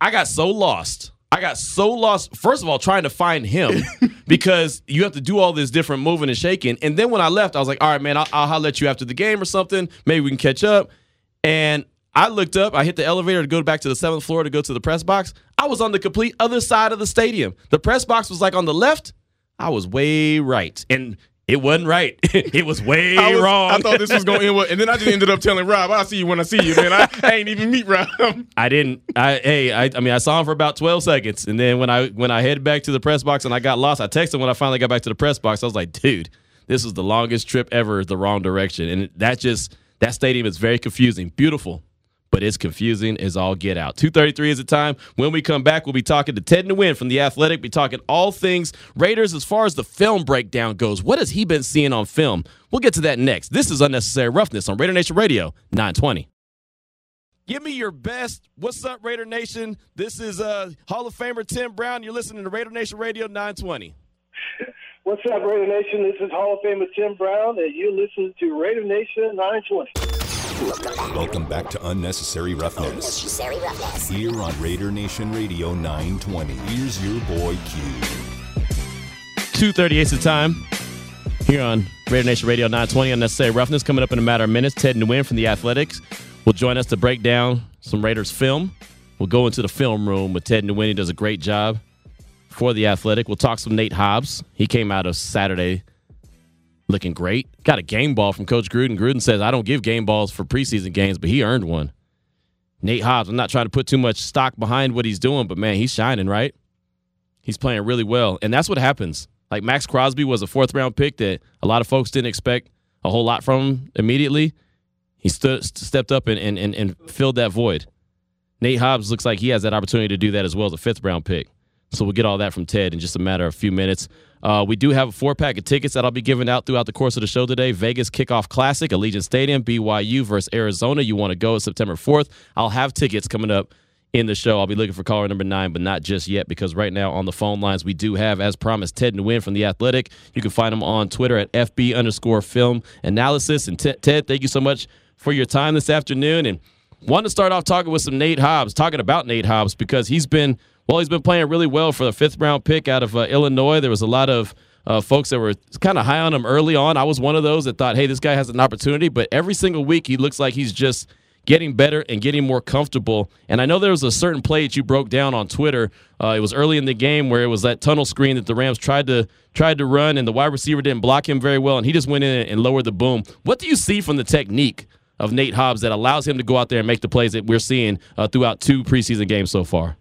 I got so lost. I got so lost. First of all, trying to find him because you have to do all this different moving and shaking. And then when I left, I was like, all right, man, I'll, I'll holler at you after the game or something. Maybe we can catch up. And I looked up, I hit the elevator to go back to the seventh floor to go to the press box. I was on the complete other side of the stadium. The press box was like on the left. I was way right. And it wasn't right. it was way I, was- wrong. I thought this was going to end well, and then I just ended up telling Rob, "I'll see you when I see you." Man, I, I ain't even meet Rob. I didn't. I hey, I, I mean, I saw him for about twelve seconds, and then when I when I headed back to the press box and I got lost, I texted him when I finally got back to the press box. I was like, dude, this is the longest trip ever, the wrong direction, and that just that stadium is very confusing. Beautiful. But it's confusing as all get out. 233 is the time. When we come back, we'll be talking to Ted Nguyen from The Athletic, be talking all things Raiders as far as the film breakdown goes. What has he been seeing on film? We'll get to that next. This is Unnecessary Roughness on Raider Nation Radio 920. Give me your best. What's up, Raider Nation? This is uh, Hall of Famer Tim Brown. You're listening to Raider Nation Radio 920. What's up, Raider Nation? This is Hall of Famer Tim Brown, and you listen to Raider Nation 920. Welcome back to Unnecessary Roughness. Unnecessary roughness. Here on Raider Nation Radio 920. Here's your boy Q. 238 is the time here on Raider Nation Radio 920. Unnecessary Roughness coming up in a matter of minutes. Ted Nguyen from The Athletics will join us to break down some Raiders film. We'll go into the film room with Ted Nguyen. He does a great job for The Athletic. We'll talk some Nate Hobbs. He came out of Saturday looking great. Got a game ball from Coach Gruden. Gruden says, I don't give game balls for preseason games, but he earned one. Nate Hobbs, I'm not trying to put too much stock behind what he's doing, but man, he's shining, right? He's playing really well. And that's what happens. Like Maxx Crosby was a fourth round pick that a lot of folks didn't expect a whole lot from immediately. He stood, stepped up and, and, and, and filled that void. Nate Hobbs looks like he has that opportunity to do that as well as a fifth round pick. So we'll get all that from Ted in just a matter of a few minutes. Uh, we do have a four pack of tickets that I'll be giving out throughout the course of the show today. Vegas Kickoff Classic, Allegiant Stadium, BYU versus Arizona. You want to go September 4th. I'll have tickets coming up in the show. I'll be looking for caller number nine, but not just yet because right now on the phone lines we do have, as promised, Ted Nguyen from The Athletic. You can find him on Twitter at FB underscore film analysis. And Ted, Ted, thank you so much for your time this afternoon. And want to start off talking with some Nate Hobbs, talking about Nate Hobbs because he's been well, he's been playing really well for the fifth round pick out of uh, Illinois. There was a lot of uh, folks that were kind of high on him early on. I was one of those that thought, hey, this guy has an opportunity. But every single week, he looks like he's just getting better and getting more comfortable. And I know there was a certain play that you broke down on Twitter. Uh, it was early in the game where it was that tunnel screen that the Rams tried to tried to run, and the wide receiver didn't block him very well, and he just went in and lowered the boom. What do you see from the technique of Nate Hobbs that allows him to go out there and make the plays that we're seeing uh, throughout two preseason games so far?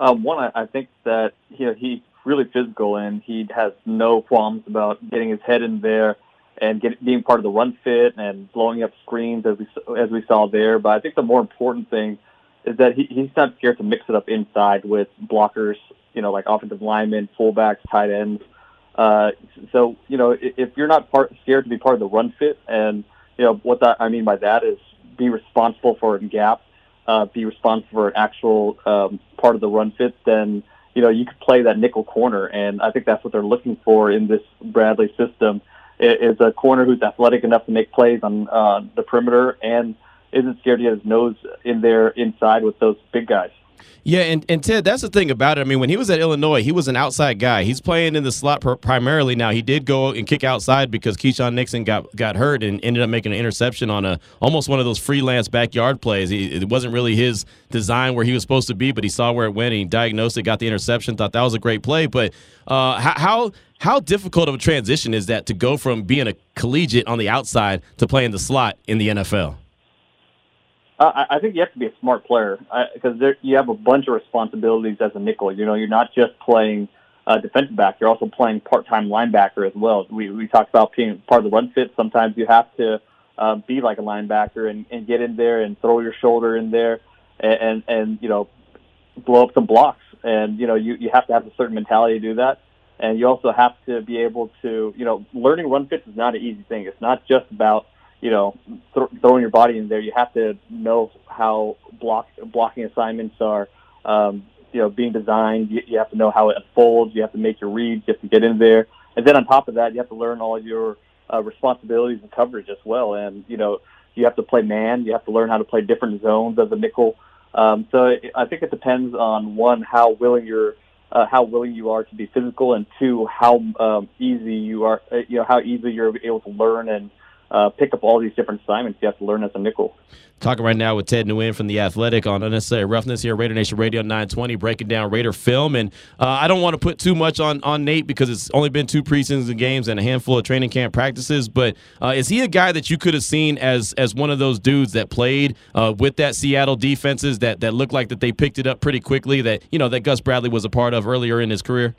Um, one, I, I think that you know, he's really physical and he has no qualms about getting his head in there and get, being part of the run fit and blowing up screens as we as we saw there. But I think the more important thing is that he, he's not scared to mix it up inside with blockers, you know, like offensive linemen, fullbacks, tight ends. Uh, so you know, if, you're not part, scared to be part of the run fit, and you know what that I mean by that is be responsible for a gap uh, be responsible for an actual um, part of the run fit, then you know you could play that nickel corner, and I think that's what they're looking for in this Bradley system. Is a corner who's athletic enough to make plays on uh, the perimeter and isn't scared to get his nose in there inside with those big guys. Yeah, and, and Ted, that's the thing about it. I mean, when he was at Illinois, he was an outside guy. He's playing in the slot pr- primarily now. He did go and kick outside because Keisean Nixon got got hurt and ended up making an interception on a almost one of those freelance backyard plays. He, it wasn't really his design where he was supposed to be, but he saw where it went and he diagnosed it, got the interception, thought that was a great play. But uh, how how difficult of a transition is that to go from being a collegiate on the outside to playing the slot in the NFL? Uh, I think you have to be a smart player because uh, you have a bunch of responsibilities as a nickel. You know, you're not just playing uh, defensive back; you're also playing part-time linebacker as well. We we talked about being part of the run fit. Sometimes you have to uh, be like a linebacker and, and get in there and throw your shoulder in there and, and and you know blow up some blocks. And you know, you you have to have a certain mentality to do that. And you also have to be able to, you know, learning run fits is not an easy thing. It's not just about you know, th- throwing your body in there, you have to know how block blocking assignments are, um, you know, being designed. You, you have to know how it unfolds. You have to make your reads. You have to get in there, and then on top of that, you have to learn all your uh, responsibilities and coverage as well. And you know, you have to play man. You have to learn how to play different zones as a nickel. Um, so it, I think it depends on one how willing you're. Uh, how willing you are to be physical, and two, how um, easy you are, uh, you know, how easy you're able to learn and uh, pick up all these different assignments you have to learn as a nickel. Talking right now with Ted Nguyen from The Athletic on Unnecessary Roughness here, Raider Nation Radio 920, breaking down Raider film. And uh, I don't want to put too much on, on Nate because it's only been two preseason games and a handful of training camp practices. But uh, is he a guy that you could have seen as as one of those dudes that played uh, with that Seattle defenses that, that looked like that they picked it up pretty quickly that, you know, that Gus Bradley was a part of earlier in his career?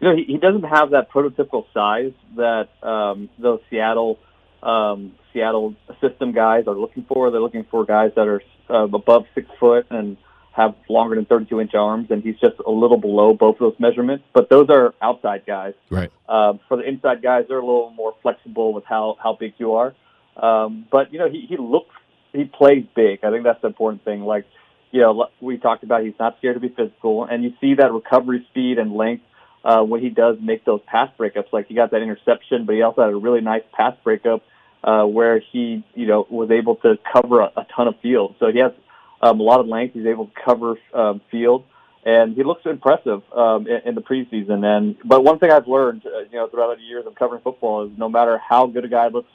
You know, he, he doesn't have that prototypical size that um, those Seattle um, Seattle system guys are looking for. They're looking for guys that are uh, above six foot and have longer than 32 inch arms, and he's just a little below both of those measurements. But those are outside guys. Right. Um, for the inside guys, they're a little more flexible with how how big you are. Um, but you know, he he looks he plays big. I think that's the important thing. Like you know, we talked about, he's not scared to be physical, and you see that recovery speed and length uh, when he does make those pass breakups. Like he got that interception, but he also had a really nice pass breakup uh, where he, you know, was able to cover a, a ton of field. So he has um, a lot of length. He's able to cover um, field, and he looks impressive um, in, in the preseason. And but one thing I've learned, uh, you know, throughout the years of covering football is no matter how good a guy looks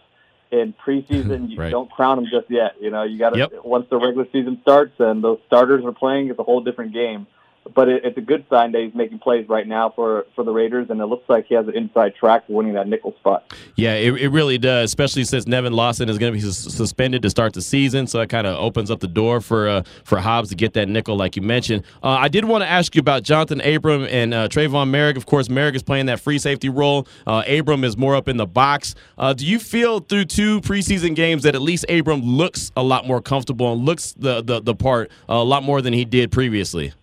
in preseason, you right. don't crown him just yet. You know, you got to yep. once the regular season starts and those starters are playing, it's a whole different game but it, it's a good sign that he's making plays right now for, for the Raiders, and it looks like he has an inside track for winning that nickel spot. Yeah, it, it really does, especially since Nevin Lawson is going to be sus- suspended to start the season, so it kind of opens up the door for uh, for Hobbs to get that nickel, like you mentioned. Uh, I did want to ask you about Johnathan Abram and uh, Tre'von Moehrig. Of course, Moehrig is playing that free safety role. Uh, Abram is more up in the box. Uh, do you feel through two preseason games that at least Abram looks a lot more comfortable and looks the the, the part a lot more than he did previously?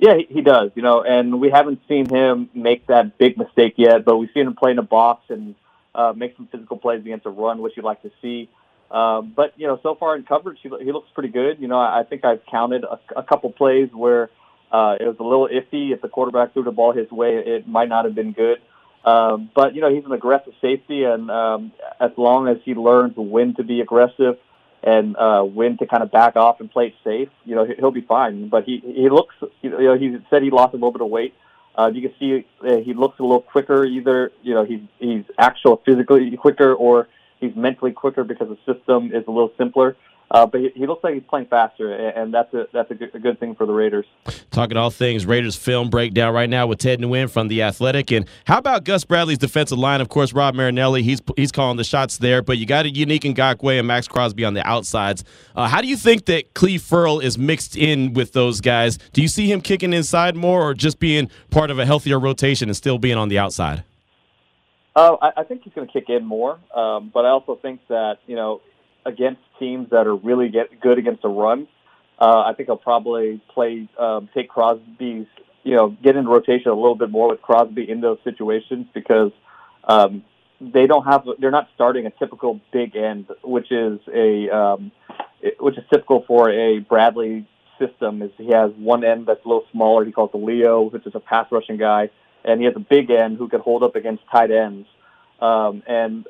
Yeah, he, does. You know, and we haven't seen him make that big mistake yet, but we've seen him play in a box and uh, make some physical plays against a run, which you'd like to see. Um, but you know, so far in coverage, he, he looks pretty good. You know, I, I think I've counted a, a couple plays where uh, it was a little iffy. If the quarterback threw the ball his way, it might not have been good. Um, but you know, he's an aggressive safety, and um, as long as he learns when to be aggressive and uh, when to kind of back off and play it safe, you know, he'll be fine. But he he looks, you know, he said he lost a little bit of weight. Uh, you can see uh, he looks a little quicker. Either you know he's he's actual physically quicker, or He's mentally quicker because the system is a little simpler. Uh, but he, he, looks like he's playing faster, and that's a that's a good, a good, thing for the Raiders. Talking all things Raiders film breakdown right now with Ted Nguyen from the Athletic, and how about Gus Bradley's defensive line? Of course, Rob Marinelli, he's he's calling the shots there, but you got a Yannick Ngakoue and Maxx Crosby on the outsides. Uh, how do you think that Cleve Ferrell is mixed in with those guys? Do you see him kicking inside more, or just being part of a healthier rotation and still being on the outside? Uh, I, I think he's going to kick in more, um, but I also think that you know against teams that are really get good against the run. Uh, I think he'll probably play um, take Crosby's you know get into rotation a little bit more with Crosby in those situations because um, they don't have they're not starting a typical big end, which is a um, which is typical for a Bradley system. Is he has one end that's a little smaller. He calls the Leo, which is a pass rushing guy, and he has a big end who can hold up against tight ends. Um, and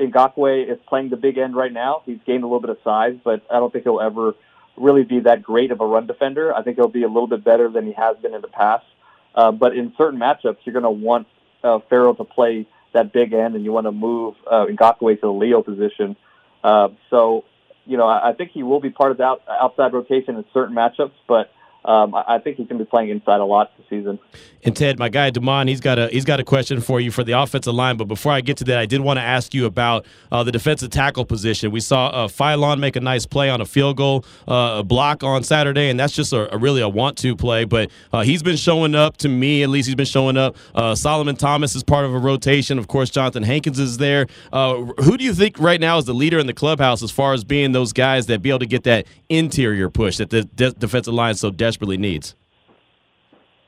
Ngakoue is playing the big end right now. He's gained a little bit of size, but I don't think he'll ever really be that great of a run defender. I think he'll be a little bit better than he has been in the past. Uh, but in certain matchups, you're going to want uh, Ferrell to play that big end, and you want to move uh, Ngakoue to the Leo position. Uh, so, you know, I, I think he will be part of the out, outside rotation in certain matchups, but um, I think he can be playing inside a lot this season. And Ted, my guy Damon, he's got a he's got a question for you for the offensive line. But before I get to that, I did want to ask you about uh, the defensive tackle position. We saw uh, Philon make a nice play on a field goal uh, block on Saturday, and that's just a, a really a want to play. But uh, he's been showing up to me, at least he's been showing up. Uh, Solomon Thomas is part of a rotation. Of course, Johnathan Hankins is there. Uh, who do you think right now is the leader in the clubhouse as far as being those guys that be able to get that interior push that the de- defensive line so desperately needs?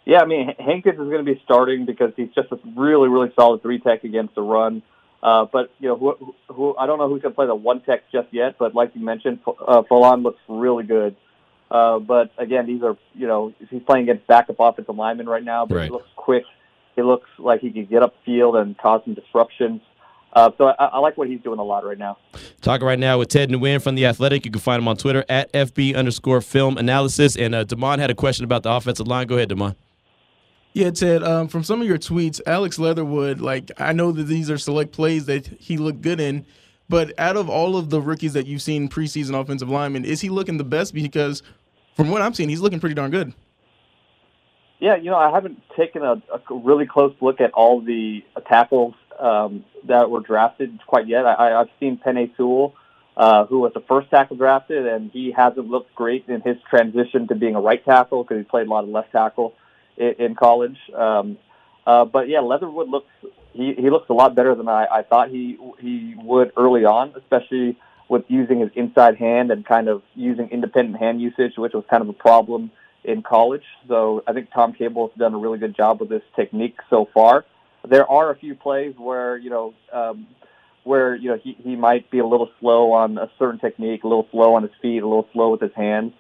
Yeah, I mean Hankins is going to be starting because he's just a really, really solid three tech against the run. Uh, but you know, who, who I don't know who's going to play the one tech just yet. But like you mentioned, uh, Philon looks really good. Uh, but again, these are you know he's playing against backup offensive linemen right now, but right. he looks quick. He looks like he can get up field and cause some disruptions. Uh, so I, I, like what he's doing a lot right now. Talking right now with Ted Nguyen from The Athletic. You can find him on Twitter at FB underscore film analysis. And uh, Damon had a question about the offensive line. Go ahead, DeMond. Yeah, Ted. Um, from some of your tweets, Alex Leatherwood, like I know that these are select plays that he looked good in, but out of all of the rookies that you've seen preseason offensive linemen, is he looking the best? Because from what I'm seeing, he's looking pretty darn good. Yeah, you know, I haven't taken a, a really close look at all the tackles um, that were drafted quite yet. I, I've seen Penei Sewell, uh, who was the first tackle drafted, and he hasn't looked great in his transition to being a right tackle because he played a lot of left tackle in, in college. Um, uh, but yeah, Leatherwood looks he, he looks a lot better than I, I thought he he would early on, especially with using his inside hand and kind of using independent hand usage, which was kind of a problem in college. So I think Tom Cable has done a really good job with this technique so far. There are a few plays where you know um, where you know he, he might be a little slow on a certain technique, a little slow on his feet, a little slow with his hands.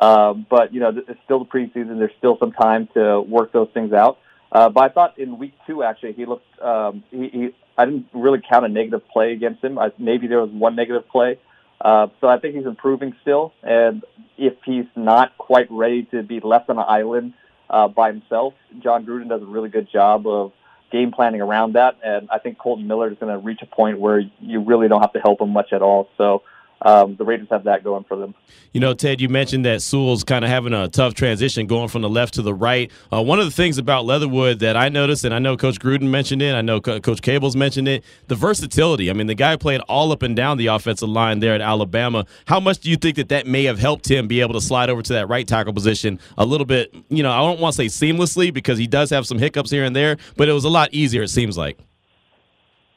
Um, but you know, it's still the preseason. There's still some time to work those things out. Uh, but I thought in week two, actually, he looked. Um, he, he, I didn't really count a negative play against him. I, maybe there was one negative play. Uh, so I think he's improving still. And if he's not quite ready to be left on an island uh, by himself, Jon Gruden does a really good job of game planning around that. And I think Kolton Miller is going to reach a point where you really don't have to help him much at all. So um, the Raiders have that going for them. You know, Ted, you mentioned that Sewell's kind of having a tough transition going from the left to the right. Uh, one of the things about Leatherwood that I noticed, and I know Coach Gruden mentioned it, I know Co- Coach Cable's mentioned it, the versatility. I mean, the guy played all up and down the offensive line there at Alabama. How much do you think that that may have helped him be able to slide over to that right tackle position a little bit? You know, I don't want to say seamlessly because he does have some hiccups here and there, but it was a lot easier, it seems like.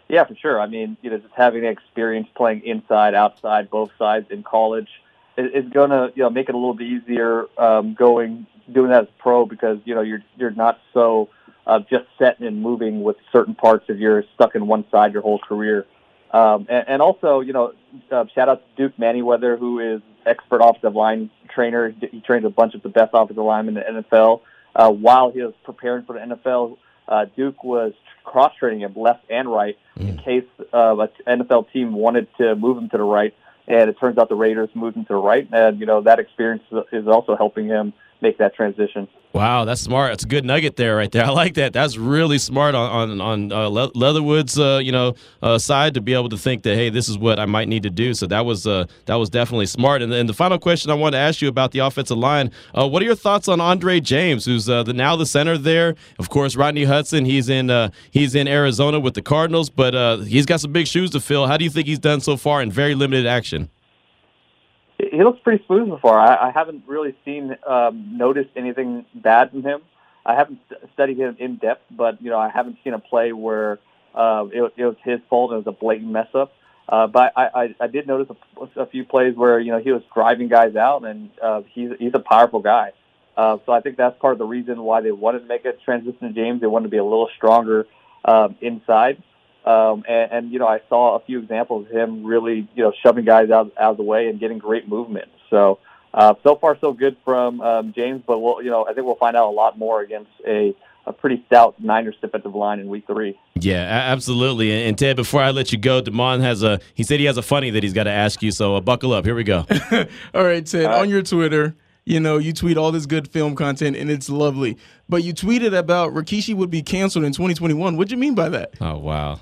Yeah, for sure. I mean, you know, just having the experience playing inside, outside, both sides in college is, is going to you know make it a little bit easier um, going doing that as a pro because you know you're you're not so uh, just set and moving with certain parts of you're stuck in one side your whole career. Um, and, and also, you know, uh, shout out to Duke Manyweather, who is expert offensive line trainer. He trained a bunch of the best offensive linemen in the NFL. Uh, while he was preparing for the NFL, uh, Duke was cross training him left and right mm. in case uh, an NFL team wanted to move him to the right. And it turns out the Raiders moved him to the right, and you know that experience is also helping him make that transition. Wow, that's smart. That's a good nugget there, right there. I like that. That's really smart on on on uh, Le- Leatherwood's uh, you know uh, side to be able to think that hey, this is what I might need to do. So that was uh, that was definitely smart. And then the final question I want to ask you about the offensive line. Uh, what are your thoughts on Andre James, who's uh, the now the center there? Of course, Rodney Hudson. He's in he's in Arizona with the Cardinals, but he's got some big shoes to fill. How do you think he's done so far in very limited action? He looks pretty smooth far. I, I haven't really seen um, noticed anything bad from him. I haven't studied him in depth, but you know I haven't seen a play where uh, it, it was his fault it was a blatant mess up. Uh, but I, I, I did notice a, a few plays where you know he was driving guys out, and uh, he's he's a powerful guy. Uh, so I think that's part of the reason why they wanted to make a transition to James. They wanted to be a little stronger um, inside. Um, and, and, you know, I saw a few examples of him really, you know, shoving guys out, out of the way and getting great movement. So, uh, so far so good from um, James, but we'll, you know, I think we'll find out a lot more against a, a pretty stout Niners defensive line in week three. Yeah, absolutely. And, and, Ted, before I let you go, Damon has a, he said he has a funny that he's got to ask you. So uh, buckle up. Here we go. all right, Ted, all right. on your Twitter, you know, you tweet all this good film content and it's lovely. But you tweeted about Rikishi would be canceled in 2021. What do you mean by that? Oh, wow.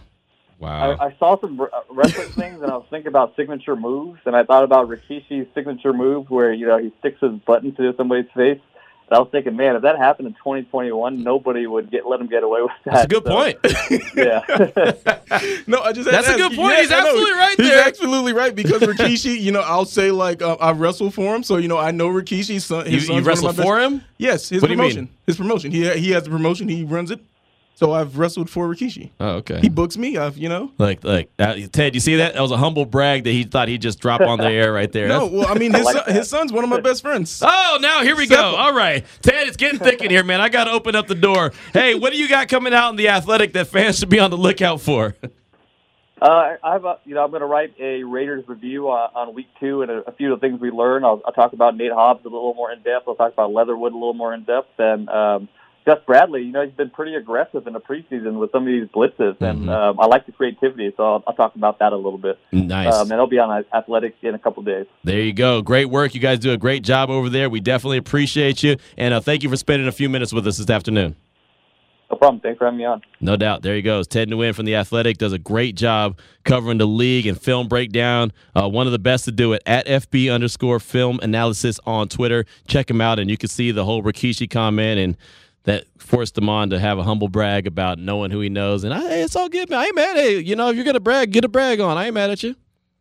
Wow. I, I saw some uh, wrestling things, and I was thinking about signature moves, and I thought about Rikishi's signature move where you know he sticks his button to somebody's face. And I was thinking, man, if that happened in 2021, nobody would get let him get away with that. That's a good so, point. yeah. no, I just that's a good point. He's absolutely right there. He's absolutely right because Rikishi, you know, I'll say like uh, I wrestled for him, so you know I know Rikishi's son. His you, you wrestled for him? Yes, his what promotion. His promotion. He he has the promotion. He runs it. So I've wrestled for Rikishi. Oh, okay. He books me. I've you know. Like like uh, Ted, you see that? That was a humble brag that he thought he'd just drop on the air right there. no, well, I mean his son, his son's one of my best friends. Oh, now here we go. All right, Ted, it's getting thick in here, man. I got to open up the door. Hey, what do you got coming out in the athletic that fans should be on the lookout for? Uh, I've, uh, you know, I'm going to write a Raiders review on, on week two and a, a, few of the things we learned. I'll, I'll, talk about Nate Hobbs a little more in depth. I'll talk about Leatherwood a little more in depth, and um, Gus Bradley, you know, he's been pretty aggressive in the preseason with some of these blitzes, and mm-hmm. um, I like the creativity. So I'll, I'll, talk about that a little bit. Nice. Um, and it'll be on Athletics in a couple days. There you go. Great work. You guys do a great job over there. We definitely appreciate you, and uh, thank you for spending a few minutes with us this afternoon. No problem. Thanks for having me on. No doubt. There he goes. Ted Nguyen from The Athletic does a great job covering the league and film breakdown. Uh, one of the best to do it at FB underscore film analysis on Twitter. Check him out, and you can see the whole Rikishi comment and – that forced him on to have a humble brag about knowing who he knows. And I, it's all good, man. I ain't mad. Hey, you know, if you're gonna brag, get a brag on. I ain't mad at you.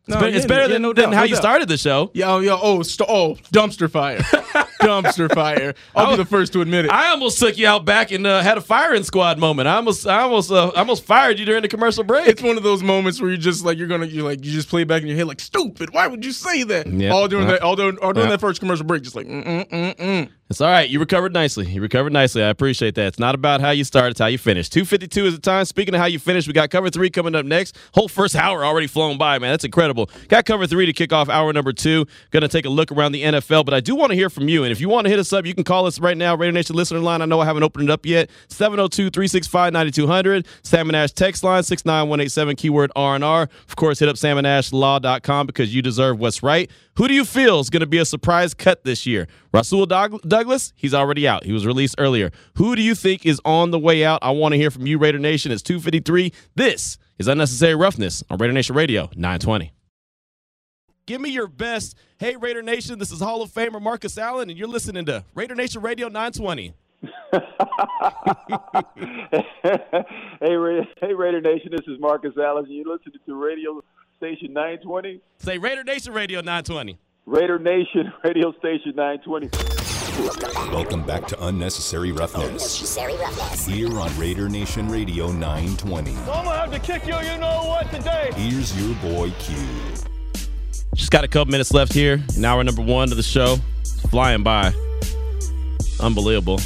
It's, no, yeah, it's better yeah, than, no than how no you doubt. started the show. Yeah, oh, yeah, oh, st- oh, dumpster fire, dumpster fire. I'll be the first to admit it. I almost took you out back and uh, had a firing squad moment. I almost, I almost, uh, I almost fired you during the commercial break. It's one of those moments where you just like you're gonna, you like you just play back in your head like stupid. Why would you say that? Yep. All during that, all during, all during that first commercial break, just like mm mm mm mm. It's all right. You recovered nicely. You recovered nicely. I appreciate that. It's not about how you start, it's how you finish. 252 is the time. Speaking of how you finish, we got cover three coming up next. Whole first hour already flown by, man. That's incredible. Got cover three to kick off hour number two. Gonna take a look around the NFL, but I do want to hear from you. And if you want to hit us up, you can call us right now, Radio Nation listener line. I know I haven't opened it up yet. 702-365-9200. Sam and Ash text line 69187 keyword R&R. Of course, hit up salmonashlaw.com because you deserve what's right. Who do you feel is going to be a surprise cut this year? Rasul Douglas, he's already out. He was released earlier. Who do you think is on the way out? I want to hear from you, Raider Nation. It's 253. This is Unnecessary Roughness on Raider Nation Radio 920. Give me your best. Hey, Raider Nation, this is Hall of Famer Marcus Allen, and you're listening to Raider Nation Radio 920. hey, Raider, hey, Raider Nation, this is Marcus Allen. And you're listening to Radio Station 920. Say Raider Nation Radio 920. Raider Nation Radio Station 920. Welcome back to Unnecessary Roughness. Unnecessary Roughness. Here on Raider Nation Radio 920. I'm gonna have to kick you, you know what, today. Here's your boy Q. Just got a couple minutes left here. An hour number one of the show. Flying by. Unbelievable.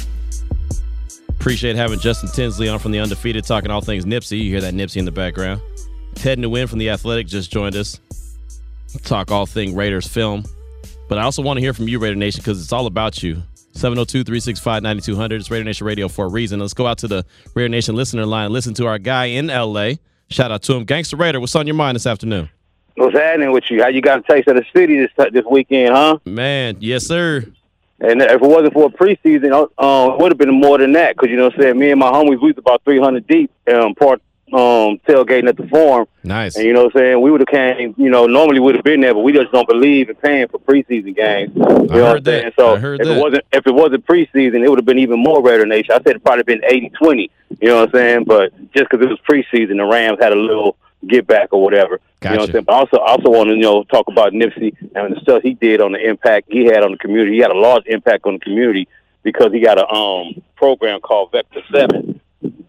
Appreciate having Justin Tinsley on from the Undefeated talking all things Nipsey. You hear that Nipsey in the background. Ted Nguyen from The Athletic just joined us. Talk all thing Raiders film. But I also want to hear from you, Raider Nation, because it's all about you. 702 365 9200. It's Raider Nation Radio for a reason. Let's go out to the Raider Nation listener line listen to our guy in LA. Shout out to him. Gangster Raider, what's on your mind this afternoon? What's happening with you? How you got a taste of the city this this weekend, huh? Man, yes, sir. And if it wasn't for a preseason, uh, it would have been more than that. Because you know, what I'm saying me and my homies, we was about 300 deep, um, part um, tailgating at the farm. Nice. And you know what I'm saying? We would have came, you know, normally would have been there, but we just don't believe in paying for preseason games. You know what heard I'm saying? that. So I heard if that. it wasn't if it wasn't preseason, it would have been even more Raider Nation. I said it probably been 80-20, you know what I'm saying? But just because it was preseason, the Rams had a little get back or whatever. You know what Gotcha. I'm saying? But also also want to you know talk about Nipsey and the stuff he did on the impact he had on the community. He had a large impact on the community because he got a um program called Vector Seven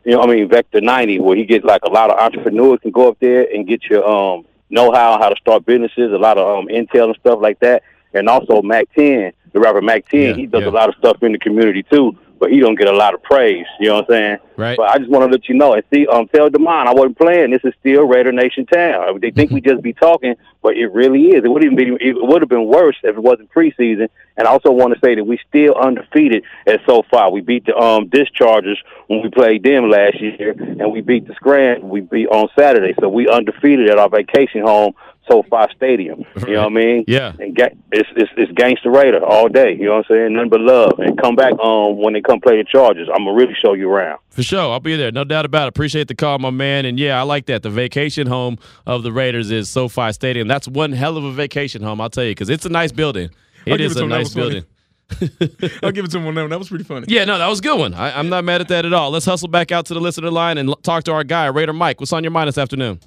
you know, I mean, Vector 90, where he gets like a lot of entrepreneurs can go up there and get your um know-how how to start businesses, a lot of um intel and stuff like that. And also Mack 10, the rapper Mack 10, Yeah, he does yeah. a lot of stuff in the community too, but he don't get a lot of praise. You know what I'm saying? Right. But I just want to let you know and see, um, tell Demond I wasn't playing. This is still Raider Nation town. They think we just be talking, but it really is. It would even be, it would have been worse if it wasn't preseason. And I also want to say that we still undefeated at so far. We beat the um dischargers when we played them last year, and we beat the Scranton. We beat on Saturday, so we undefeated at our vacation home, SoFi Stadium. You know what I mean? Yeah. And ga- it's it's it's gangster Raider all day. You know what I'm saying? Nothing but love. And come back um when they come play the Chargers. I'm gonna really show you around. For sure. I'll be there. No doubt about it. Appreciate the call, my man. And yeah, I like that. The vacation home of the Raiders is SoFi Stadium. That's one hell of a vacation home, I'll tell you, because it's a nice building. I'll It give is it to a nice building. I'll give it to him on that one. That was pretty funny. Yeah, no, that was a good one. I, I'm not mad at that at all. Let's hustle back out to the listener line and l- talk to our guy, Raider Mike. What's on your mind this afternoon?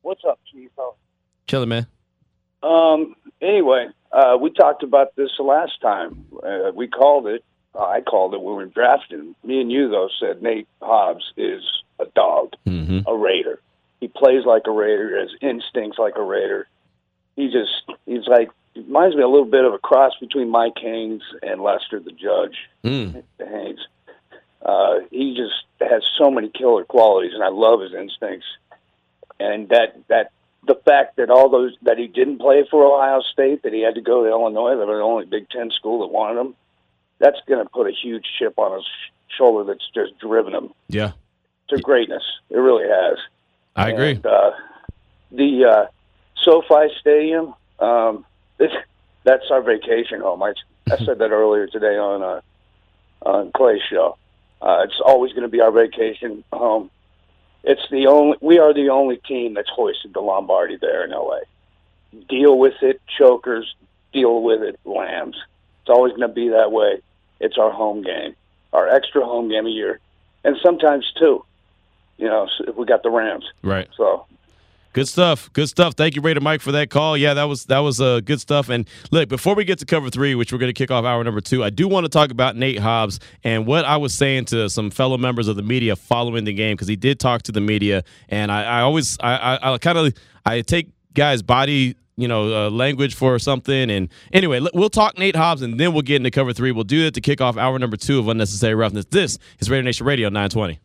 What's up, Chief? Chilling, man. Um. Anyway, uh, we talked about this the last time. Uh, we called it. Uh, I called it when we were drafting. Me and you though said Nate Hobbs is a dog, Mm-hmm. a Raider. He plays like a Raider, has instincts like a Raider. He just he's like reminds me a little bit of a cross between Mike Haynes and Lester the Judge. Mm. Haynes. Uh, he just has so many killer qualities, and I love his instincts. And that that the fact that all those that he didn't play for Ohio State, that he had to go to Illinois, they were the only Big Ten school that wanted him. That's going to put a huge chip on his shoulder that's just driven him Yeah, to greatness. It really has. I agree. And, uh, the uh, SoFi Stadium, um, this, that's our vacation home. I, I said that earlier today on uh, on Clay's show. Uh, it's always going to be our vacation home. It's the only we are the only team that's hoisted the Lombardi there in LA. Deal with it, chokers. Deal with it, lambs. It's always going to be that way. It's our home game, our extra home game a year, and sometimes two. You know, if we got the Rams. Right. So Good stuff. Good stuff. Thank you, Raider Mike, for that call. Yeah, that was that was uh, good stuff. And look, before we get to cover three, which we're going to kick off hour number two, I do want to talk about Nate Hobbs and what I was saying to some fellow members of the media following the game because he did talk to the media, and I, I always I, I, I kind of I take guys' body you know uh, language for something. And anyway, we'll talk Nate Hobbs, and then we'll get into cover three. We'll do that to kick off hour number two of unnecessary roughness. This is Raider Nation Radio 920.